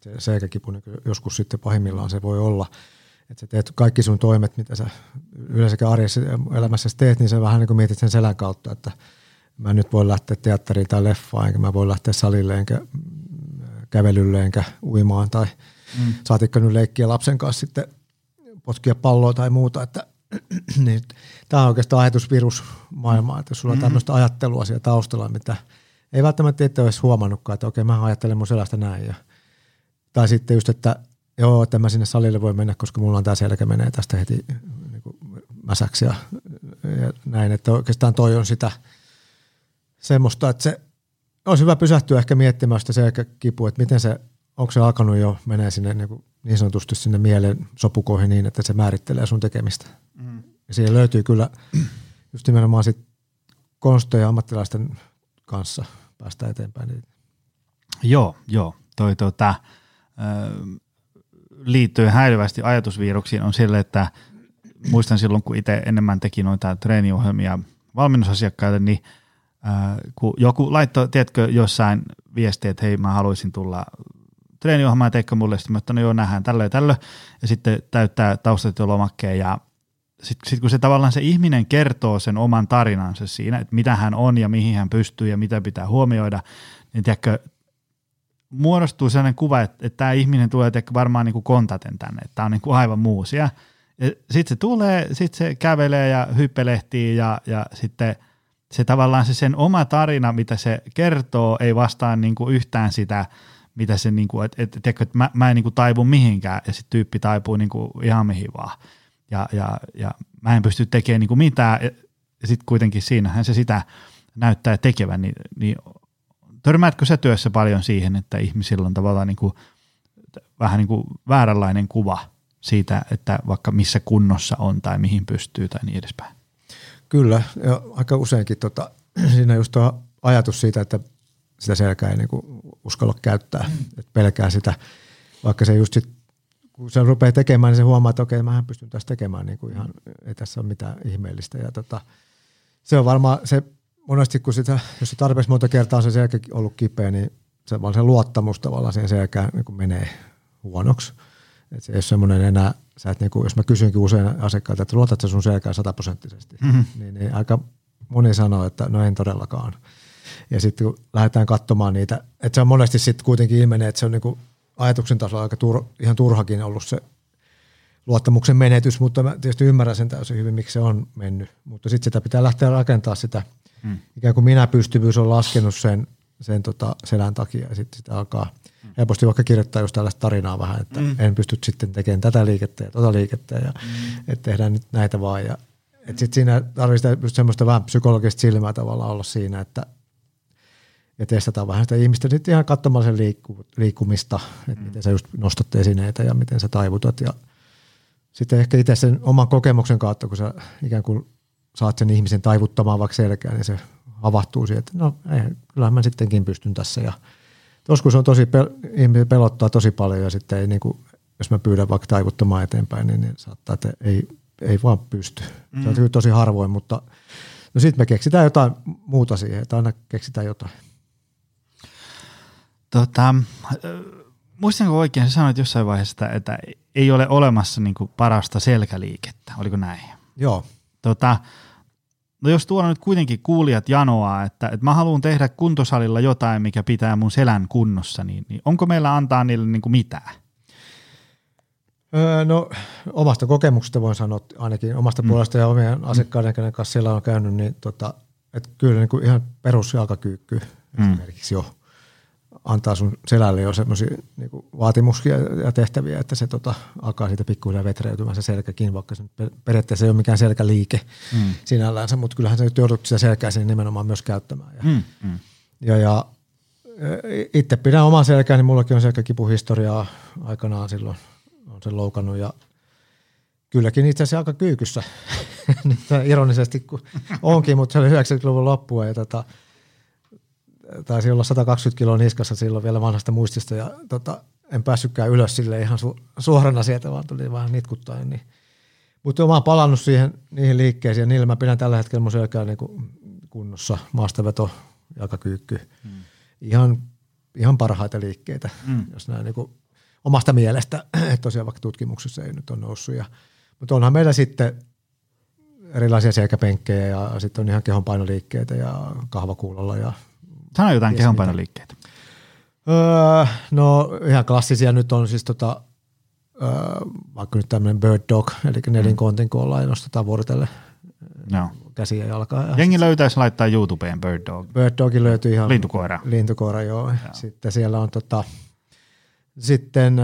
se selkäkipu, niin joskus sitten pahimmillaan se voi olla – että sä teet kaikki sun toimet, mitä sä yleensäkin arjessa elämässä teet, niin sä vähän niin kuin mietit sen selän kautta, että mä nyt voin lähteä teatteriin tai leffaan, enkä mä voi lähteä salille, enkä kävelylle, enkä uimaan tai mm. saatikko nyt leikkiä lapsen kanssa sitten potkia palloa tai muuta, että niin, tämä on oikeastaan ajatusvirus maailmaa, että jos sulla on mm-hmm. tämmöistä ajattelua siellä taustalla, mitä ei välttämättä itse olisi huomannutkaan, että okei mä ajattelen mun selästä näin ja tai sitten just, että joo, että mä sinne salille voi mennä, koska mulla on tämä selkä menee tästä heti niin kuin mäsäksi ja, ja näin, että oikeastaan toi on sitä semmoista, että se olisi hyvä pysähtyä ehkä miettimään sitä selkäkipua, että miten se, onko se alkanut jo menee sinne niin, kuin niin sanotusti sinne mielen sopukoihin niin, että se määrittelee sun tekemistä. Mm. Ja siihen löytyy kyllä just nimenomaan sit konsteja ammattilaisten kanssa päästä eteenpäin. Joo, joo. Toi, tota, liittyy häilyvästi ajatusviruksiin on sille, että muistan silloin, kun itse enemmän teki noita treeniohjelmia valmennusasiakkaille, niin äh, kun joku laittoi, tiedätkö, jossain viestiä, että hei, mä haluaisin tulla treeniohjelmaan, teikö mulle, sitten mä että no joo, nähdään tällöin ja tällöin, ja sitten täyttää taustatyölomakkeen, ja sitten sit kun se tavallaan se ihminen kertoo sen oman tarinansa siinä, että mitä hän on ja mihin hän pystyy ja mitä pitää huomioida, niin tiedätkö, muodostuu sellainen kuva, että, että tämä ihminen tulee varmaan niin kuin kontaten tänne, että tämä on niin kuin aivan muusia. Sitten se tulee, sitten se kävelee ja hyppelehtii ja, ja sitten se tavallaan se sen oma tarina, mitä se kertoo, ei vastaa niin kuin yhtään sitä, mitä se, niin kuin, että, että, että mä, mä en niin kuin taipu mihinkään ja sitten tyyppi taipuu niin kuin ihan mihin vaan. Ja, ja, ja mä en pysty tekemään niin kuin mitään ja sitten kuitenkin siinähän se sitä näyttää tekevän, niin, niin törmäätkö sä työssä paljon siihen, että ihmisillä on tavallaan niin kuin, vähän niin kuin vääränlainen kuva siitä, että vaikka missä kunnossa on tai mihin pystyy tai niin edespäin? Kyllä, ja aika useinkin tota, siinä just tuo ajatus siitä, että sitä selkää ei niin kuin uskalla käyttää, mm. että pelkää sitä, vaikka se just sit, kun se rupeaa tekemään, niin se huomaa, että okei, mähän pystyn tässä tekemään niin kuin ihan, ei tässä ole mitään ihmeellistä. Ja tota, se on varmaan se monesti kun sitä, jos se tarpeeksi monta kertaa on se selkä ollut kipeä, niin se, vaan se luottamus tavallaan siihen selkään niin menee huonoksi. Et se ei ole semmoinen enää, sä et niin kuin, jos mä kysynkin usein asiakkailta, että luotatko sun selkään sataprosenttisesti, mm-hmm. niin, niin aika moni sanoo, että no en todellakaan. Ja sitten kun lähdetään katsomaan niitä, että se on monesti sitten kuitenkin ilmenee, että se on niin kuin ajatuksen tasolla aika tur, ihan turhakin ollut se luottamuksen menetys, mutta mä tietysti ymmärrän sen täysin hyvin, miksi se on mennyt. Mutta sitten sitä pitää lähteä rakentaa sitä – Mm. Ikään kuin minä pystyvyys on laskenut sen, sen tota selän takia ja sitten sitä alkaa mm. helposti vaikka kirjoittaa just tällaista tarinaa vähän, että mm. en pysty sitten tekemään tätä liikettä ja tota liikettä ja mm. että tehdään nyt näitä vaan ja Et sit siinä tarvitsee just semmoista vähän psykologista silmää tavallaan olla siinä, että ja testataan vähän sitä ihmistä sitten ihan katsomalla sen liikku, liikkumista, että mm. miten sä just nostat esineitä ja miten sä taivutat ja sitten ehkä itse sen oman kokemuksen kautta, kun sä ikään kuin saat sen ihmisen taivuttamaan vaikka selkään, niin se havahtuu siihen, että no ei, kyllähän mä sittenkin pystyn tässä ja joskus on tosi, pel- ihmisiä pelottaa tosi paljon ja sitten ei niin kuin, jos mä pyydän vaikka taivuttamaan eteenpäin, niin, niin saattaa, että ei, ei vaan pysty. Mm. Se on kyllä tosi harvoin, mutta no sitten me keksitään jotain muuta siihen, että aina keksitään jotain. Tota, muistanko oikein, sä sanoit jossain vaiheessa, että ei ole olemassa niin parasta selkäliikettä, oliko näin? Joo. Tota, no jos tuolla nyt kuitenkin kuulijat janoaa, että, että mä haluan tehdä kuntosalilla jotain, mikä pitää mun selän kunnossa, niin, niin onko meillä antaa niille niin kuin mitään? Öö, no omasta kokemuksesta voin sanoa ainakin omasta mm. puolesta ja omien asiakkaiden kenen kanssa siellä on käynyt, niin tota, että kyllä niin kuin ihan perusjalkakyykky mm. esimerkiksi jo antaa sun selälle jo semmoisia niin vaatimuksia ja tehtäviä, että se tota, alkaa siitä pikkuhiljaa vetreytymään se selkäkin, vaikka se periaatteessa ei ole mikään selkäliike mm. sinällänsä, mutta kyllähän se nyt joudut sitä selkää sinne nimenomaan myös käyttämään. Ja, mm, mm. ja, ja itse pidän oman selkää, niin mullakin on selkäkipuhistoriaa aikanaan silloin, on sen loukannut ja kylläkin itse asiassa aika kyykyssä, ironisesti kun onkin, mutta se oli 90-luvun loppua ja tota, taisi olla 120 kiloa niskassa silloin vielä vanhasta muistista ja tota, en päässytkään ylös sille ihan su- suorana sieltä, vaan tuli vähän nitkuttaen. Niin. Mutta mä oon palannut siihen, niihin liikkeisiin ja niillä mä pidän tällä hetkellä mun selkää niin kunnossa, maastaveto, jalkakyykky. Hmm. Ihan, ihan parhaita liikkeitä, hmm. jos näin niin kuin omasta mielestä, että tosiaan vaikka tutkimuksessa ei nyt ole noussut. Ja, mutta onhan meillä sitten erilaisia selkäpenkkejä ja sitten on ihan kehonpainoliikkeitä ja kahvakuulolla ja Sano jotain kehonpainoliikkeitä. Öö, no ihan klassisia nyt on siis tota, öö, vaikka nyt tämmöinen bird dog, eli nelinkontin, kun ollaan ja nostetaan vuorotelle no. käsiä ja jalkaa. Ja Jengi löytäisi laittaa YouTubeen bird dog. Bird dogin löytyy ihan. Lintukoira. Lintukoira, joo. joo. Sitten siellä on tota, sitten,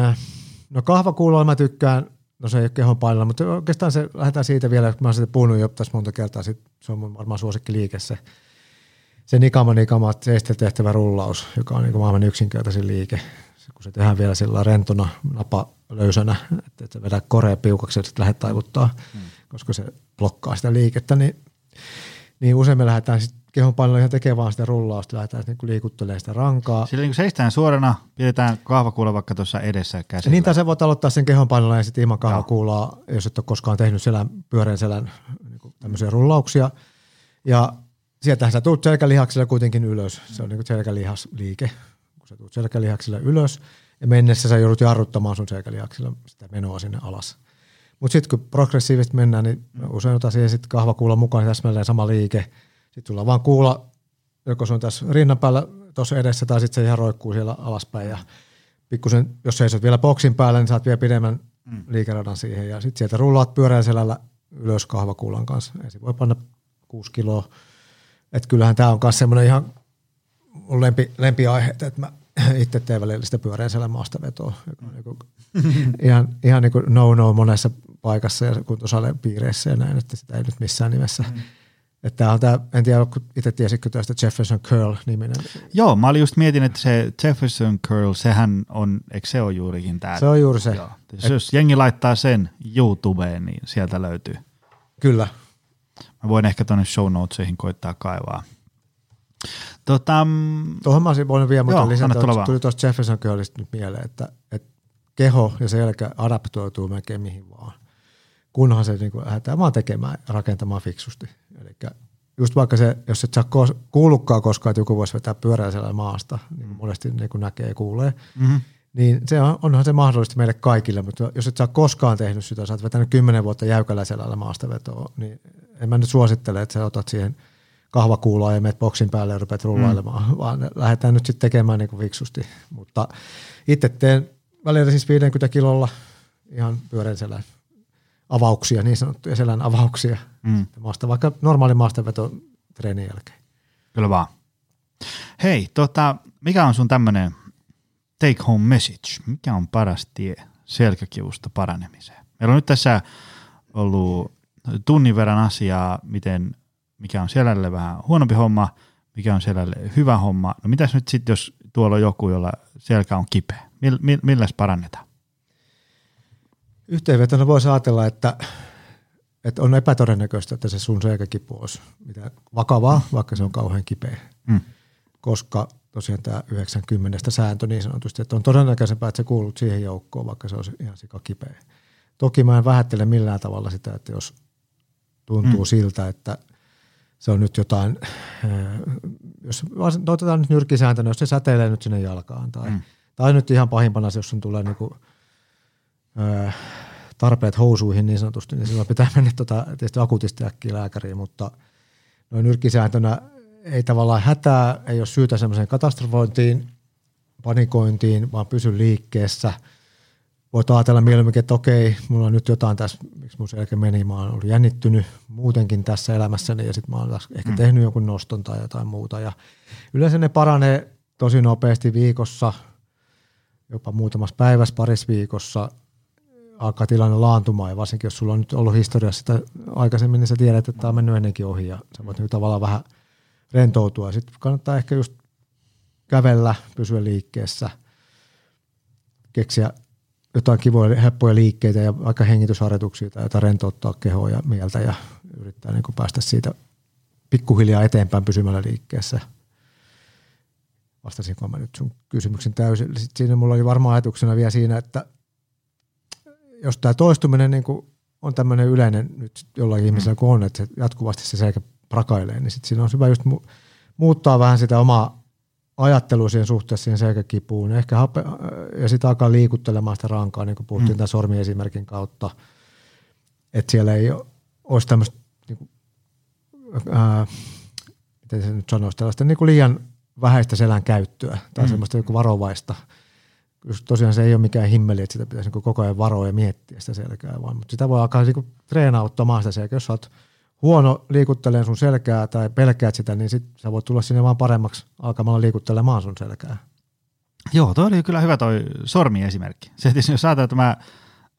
no kahvakuulolla mä tykkään, no se ei ole kehon painolla, mutta oikeastaan se lähdetään siitä vielä, kun mä oon sitä puhunut jo tässä monta kertaa, sit se on mun varmaan suosikki liike se se Nikama Nikama tehtävä rullaus, joka on niin maailman yksinkertaisin liike. Kun se tehdään vielä sillä rentona, napa löysänä, että, että vedät korea piukaksi ja sitten lähdet taivuttaa, hmm. koska se blokkaa sitä liikettä, niin, niin usein me lähdetään sitten kehonpainolla ihan tekemään vaan sitä rullausta, lähdetään niin liikuttelemaan sitä rankaa. Sillä niin seistään suorana, pidetään kahvakuula vaikka tuossa edessä käsillä. Niin, tai se voit aloittaa sen kehonpainolla ja sitten ilman kahvakuulaa, jos et ole koskaan tehnyt selän, pyöreän selän niin tämmöisiä rullauksia. Ja sieltähän sä tuut selkälihaksilla kuitenkin ylös. Se on niin kuin selkälihasliike. Kun sä tuut selkälihaksilla ylös ja mennessä sä joudut jarruttamaan sun selkälihaksilla sitä menoa sinne alas. Mutta sitten kun progressiivisesti mennään, niin usein otan siihen sitten kahvakuulla mukaan niin täsmälleen sama liike. Sitten sulla vaan kuula, joko se on tässä rinnan päällä tuossa edessä tai sitten se ihan roikkuu siellä alaspäin. Ja pikkusen, jos seisot vielä boksin päällä, niin saat vielä pidemmän mm. liikeradan siihen. Ja sitten sieltä rullaat pyöreän selällä ylös kahvakuulan kanssa. Ensin voi panna 6 kiloa että kyllähän tämä on myös semmoinen ihan mun lempi, lempiaihe, että mä itse teen välillä sitä pyöreän selän maastavetoa. Niin ihan ihan niin no-no monessa paikassa ja kuntosalien piireissä ja näin, että sitä ei nyt missään nimessä. Mm. Että on tämä, en tiedä, itse tiesitkö tästä Jefferson Curl-niminen? Joo, mä olin just mietin, että se Jefferson Curl, sehän on, eikö se ole juurikin tämä? Se on juuri se. Joo. Et, jos jengi laittaa sen YouTubeen, niin sieltä löytyy. Kyllä, Mä voin ehkä tuonne show notesihin koittaa kaivaa. Tota, mm, Tuohon mä olisin voinut vielä muuta lisätä, tuli tuosta Jefferson Curlista nyt mieleen, että, että keho ja selkä adaptoituu melkein mihin vaan. Kunhan se niin lähdetään vaan tekemään, rakentamaan fiksusti. Eli just vaikka se, jos et saa kuullutkaan koskaan, että joku voisi vetää pyöräisellä maasta, niin kuin monesti niin kuin näkee ja kuulee, mm-hmm. niin se on, onhan se mahdollista meille kaikille, mutta jos et saa koskaan tehnyt sitä, sä oot vetänyt kymmenen vuotta jäykällä selällä maastavetoa, niin en mä nyt suosittele, että sä otat siihen kahvakuuloa ja menet boksin päälle ja rupeat rullailemaan, mm. vaan lähdetään nyt sitten tekemään niin kuin fiksusti. Mutta itse teen välillä siis 50 kilolla ihan pyöreän selän avauksia, niin sanottuja selän avauksia. Mm. Maasta, vaikka normaali maastaveto treenin jälkeen. Kyllä vaan. Hei, tota, mikä on sun tämmöinen take home message? Mikä on paras tie selkäkivusta paranemiseen? Meillä on nyt tässä ollut tunnin verran asiaa, miten, mikä on selälle vähän huonompi homma, mikä on selälle hyvä homma. No mitäs nyt sitten, jos tuolla on joku, jolla selkä on kipeä? Mill, mill, milläs parannetaan? Yhteenvetona voisi ajatella, että, että on epätodennäköistä, että se sun selkäkipu olisi mitä vakavaa, vaikka se on kauhean kipeä. Mm. Koska tosiaan tämä 90 sääntö niin sanotusti, että on todennäköisempää, että se kuulut siihen joukkoon, vaikka se olisi ihan sika kipeä. Toki mä en vähättele millään tavalla sitä, että jos tuntuu mm. siltä, että se on nyt jotain, jos otetaan nyt nyrkkisääntönä, jos se säteilee nyt sinne jalkaan tai, mm. tai nyt ihan pahimpana, jos sun tulee niinku, tarpeet housuihin niin sanotusti, niin silloin pitää mennä tota, tietysti akuutisti äkkiä lääkäriin, mutta noin nyrkkisääntönä ei tavallaan hätää, ei ole syytä semmoiseen katastrofointiin, panikointiin, vaan pysy liikkeessä. Voit ajatella mieluummin, että okei, mulla on nyt jotain tässä, miksi mun selkä meni, mä oon ollut jännittynyt muutenkin tässä elämässäni ja sitten mä oon taas ehkä mm. tehnyt jonkun noston tai jotain muuta. Ja yleensä ne paranee tosi nopeasti viikossa, jopa muutamassa päivässä, parissa viikossa alkaa tilanne laantumaan ja varsinkin jos sulla on nyt ollut historiassa sitä aikaisemmin, niin sä tiedät, että tämä on mennyt ennenkin ohi ja sä voit nyt tavallaan vähän – rentoutua. Sitten kannattaa ehkä just kävellä, pysyä liikkeessä, keksiä jotain kivoja, heppoja liikkeitä ja vaikka hengitysharjoituksia tai jotain rentouttaa kehoa ja mieltä ja yrittää niin kuin päästä siitä pikkuhiljaa eteenpäin pysymällä liikkeessä. Vastasinko mä nyt sun kysymyksen täysin. Sitten siinä mulla oli varmaan ajatuksena vielä siinä, että jos tämä toistuminen niin kuin on tämmöinen yleinen nyt jollain mm. ihmisellä kun on, että se jatkuvasti se selkä prakailee, niin sitten siinä on hyvä just mu- muuttaa vähän sitä omaa ajattelua siihen suhteessa siihen selkäkipuun. Ehkä hape, ja sitten alkaa liikuttelemaan sitä rankaa, niin kuin puhuttiin mm. tämän sormiesimerkin kautta. Että siellä ei olisi tämmöistä, niin kuin, ää, miten se nyt sanoisi, tällaista niin kuin liian vähäistä selän käyttöä tai mm. semmoista niin varovaista. Just tosiaan se ei ole mikään himmeli, että sitä pitäisi niin koko ajan varoa ja miettiä sitä selkää, vaan mutta sitä voi alkaa niin treenauttamaan sitä selkää. Jos olet huono liikuttelee sun selkää tai pelkäät sitä, niin sit sä voit tulla sinne vaan paremmaksi alkamalla liikuttelemaan sun selkää. Joo, toi oli kyllä hyvä toi sormiesimerkki. Se, että jos ajatellaan, että mä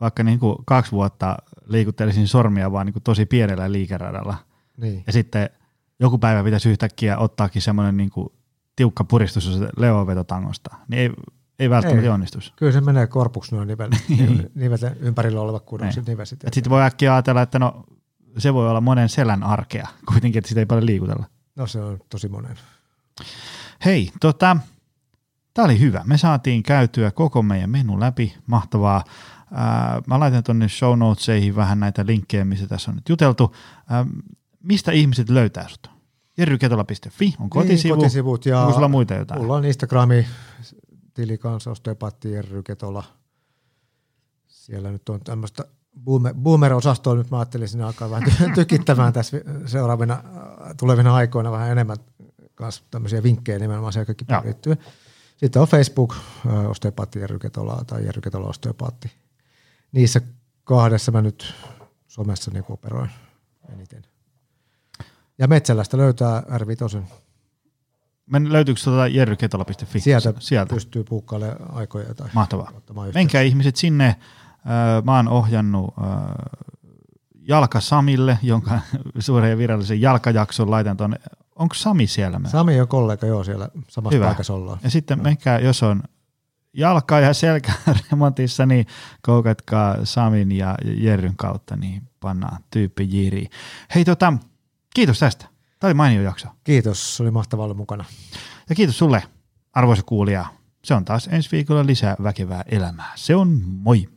vaikka niin kuin kaksi vuotta liikuttelisin sormia vaan niin kuin tosi pienellä liikeradalla, niin. ja sitten joku päivä pitäisi yhtäkkiä ottaakin semmoinen niin kuin tiukka puristus leovetotangosta, niin ei, ei välttämättä ei. onnistus. Kyllä se menee korpuksi noin nivel, nivelten ympärillä olevat kudokset nivesit. Sitten voi äkkiä ajatella, että no se voi olla monen selän arkea kuitenkin, että sitä ei paljon liikutella. No se on tosi monen. Hei, tota, tämä oli hyvä. Me saatiin käytyä koko meidän menu läpi. Mahtavaa. Ää, mä laitan tuonne show notesihin vähän näitä linkkejä, missä tässä on nyt juteltu. Ää, mistä ihmiset löytää sut? jerryketola.fi on kotisivu. Niin, kotisivut ja Onko sulla muita jotain? Mulla on Instagrami, tili kanssa, Jerry Ketola. Siellä nyt on tämmöistä boomer, boomer-osastoa nyt mä ajattelin sinne alkaa vähän tykittämään tässä seuraavina tulevina aikoina vähän enemmän kanssa tämmöisiä vinkkejä nimenomaan selkäkipuun liittyen. Sitten on Facebook, osteopaatti Jerry Ketola tai Jerry Ketola osteopaatti. Niissä kahdessa mä nyt somessa niin operoin eniten. Ja Metsälästä löytää R5. Men löytyykö tuota jerryketola.fi? Sieltä, Sieltä pystyy puukkailemaan aikoja. Tai Mahtavaa. Menkää ihmiset sinne mä oon ohjannut Jalka Samille, jonka suuren ja virallisen jalkajakson laitan tuonne. Onko Sami siellä? Sami on kollega, joo, siellä samassa Hyvä. paikassa ollaan. Ja sitten menkää, jos on jalka- ja selkäremontissa, niin koukatkaa Samin ja Jerryn kautta, niin pannaan tyyppi jiri. Hei tota, kiitos tästä. Tämä oli mainio jakso. Kiitos, oli mahtavaa olla mukana. Ja kiitos sulle, arvoisa kuulija. Se on taas ensi viikolla lisää väkevää elämää. Se on moi!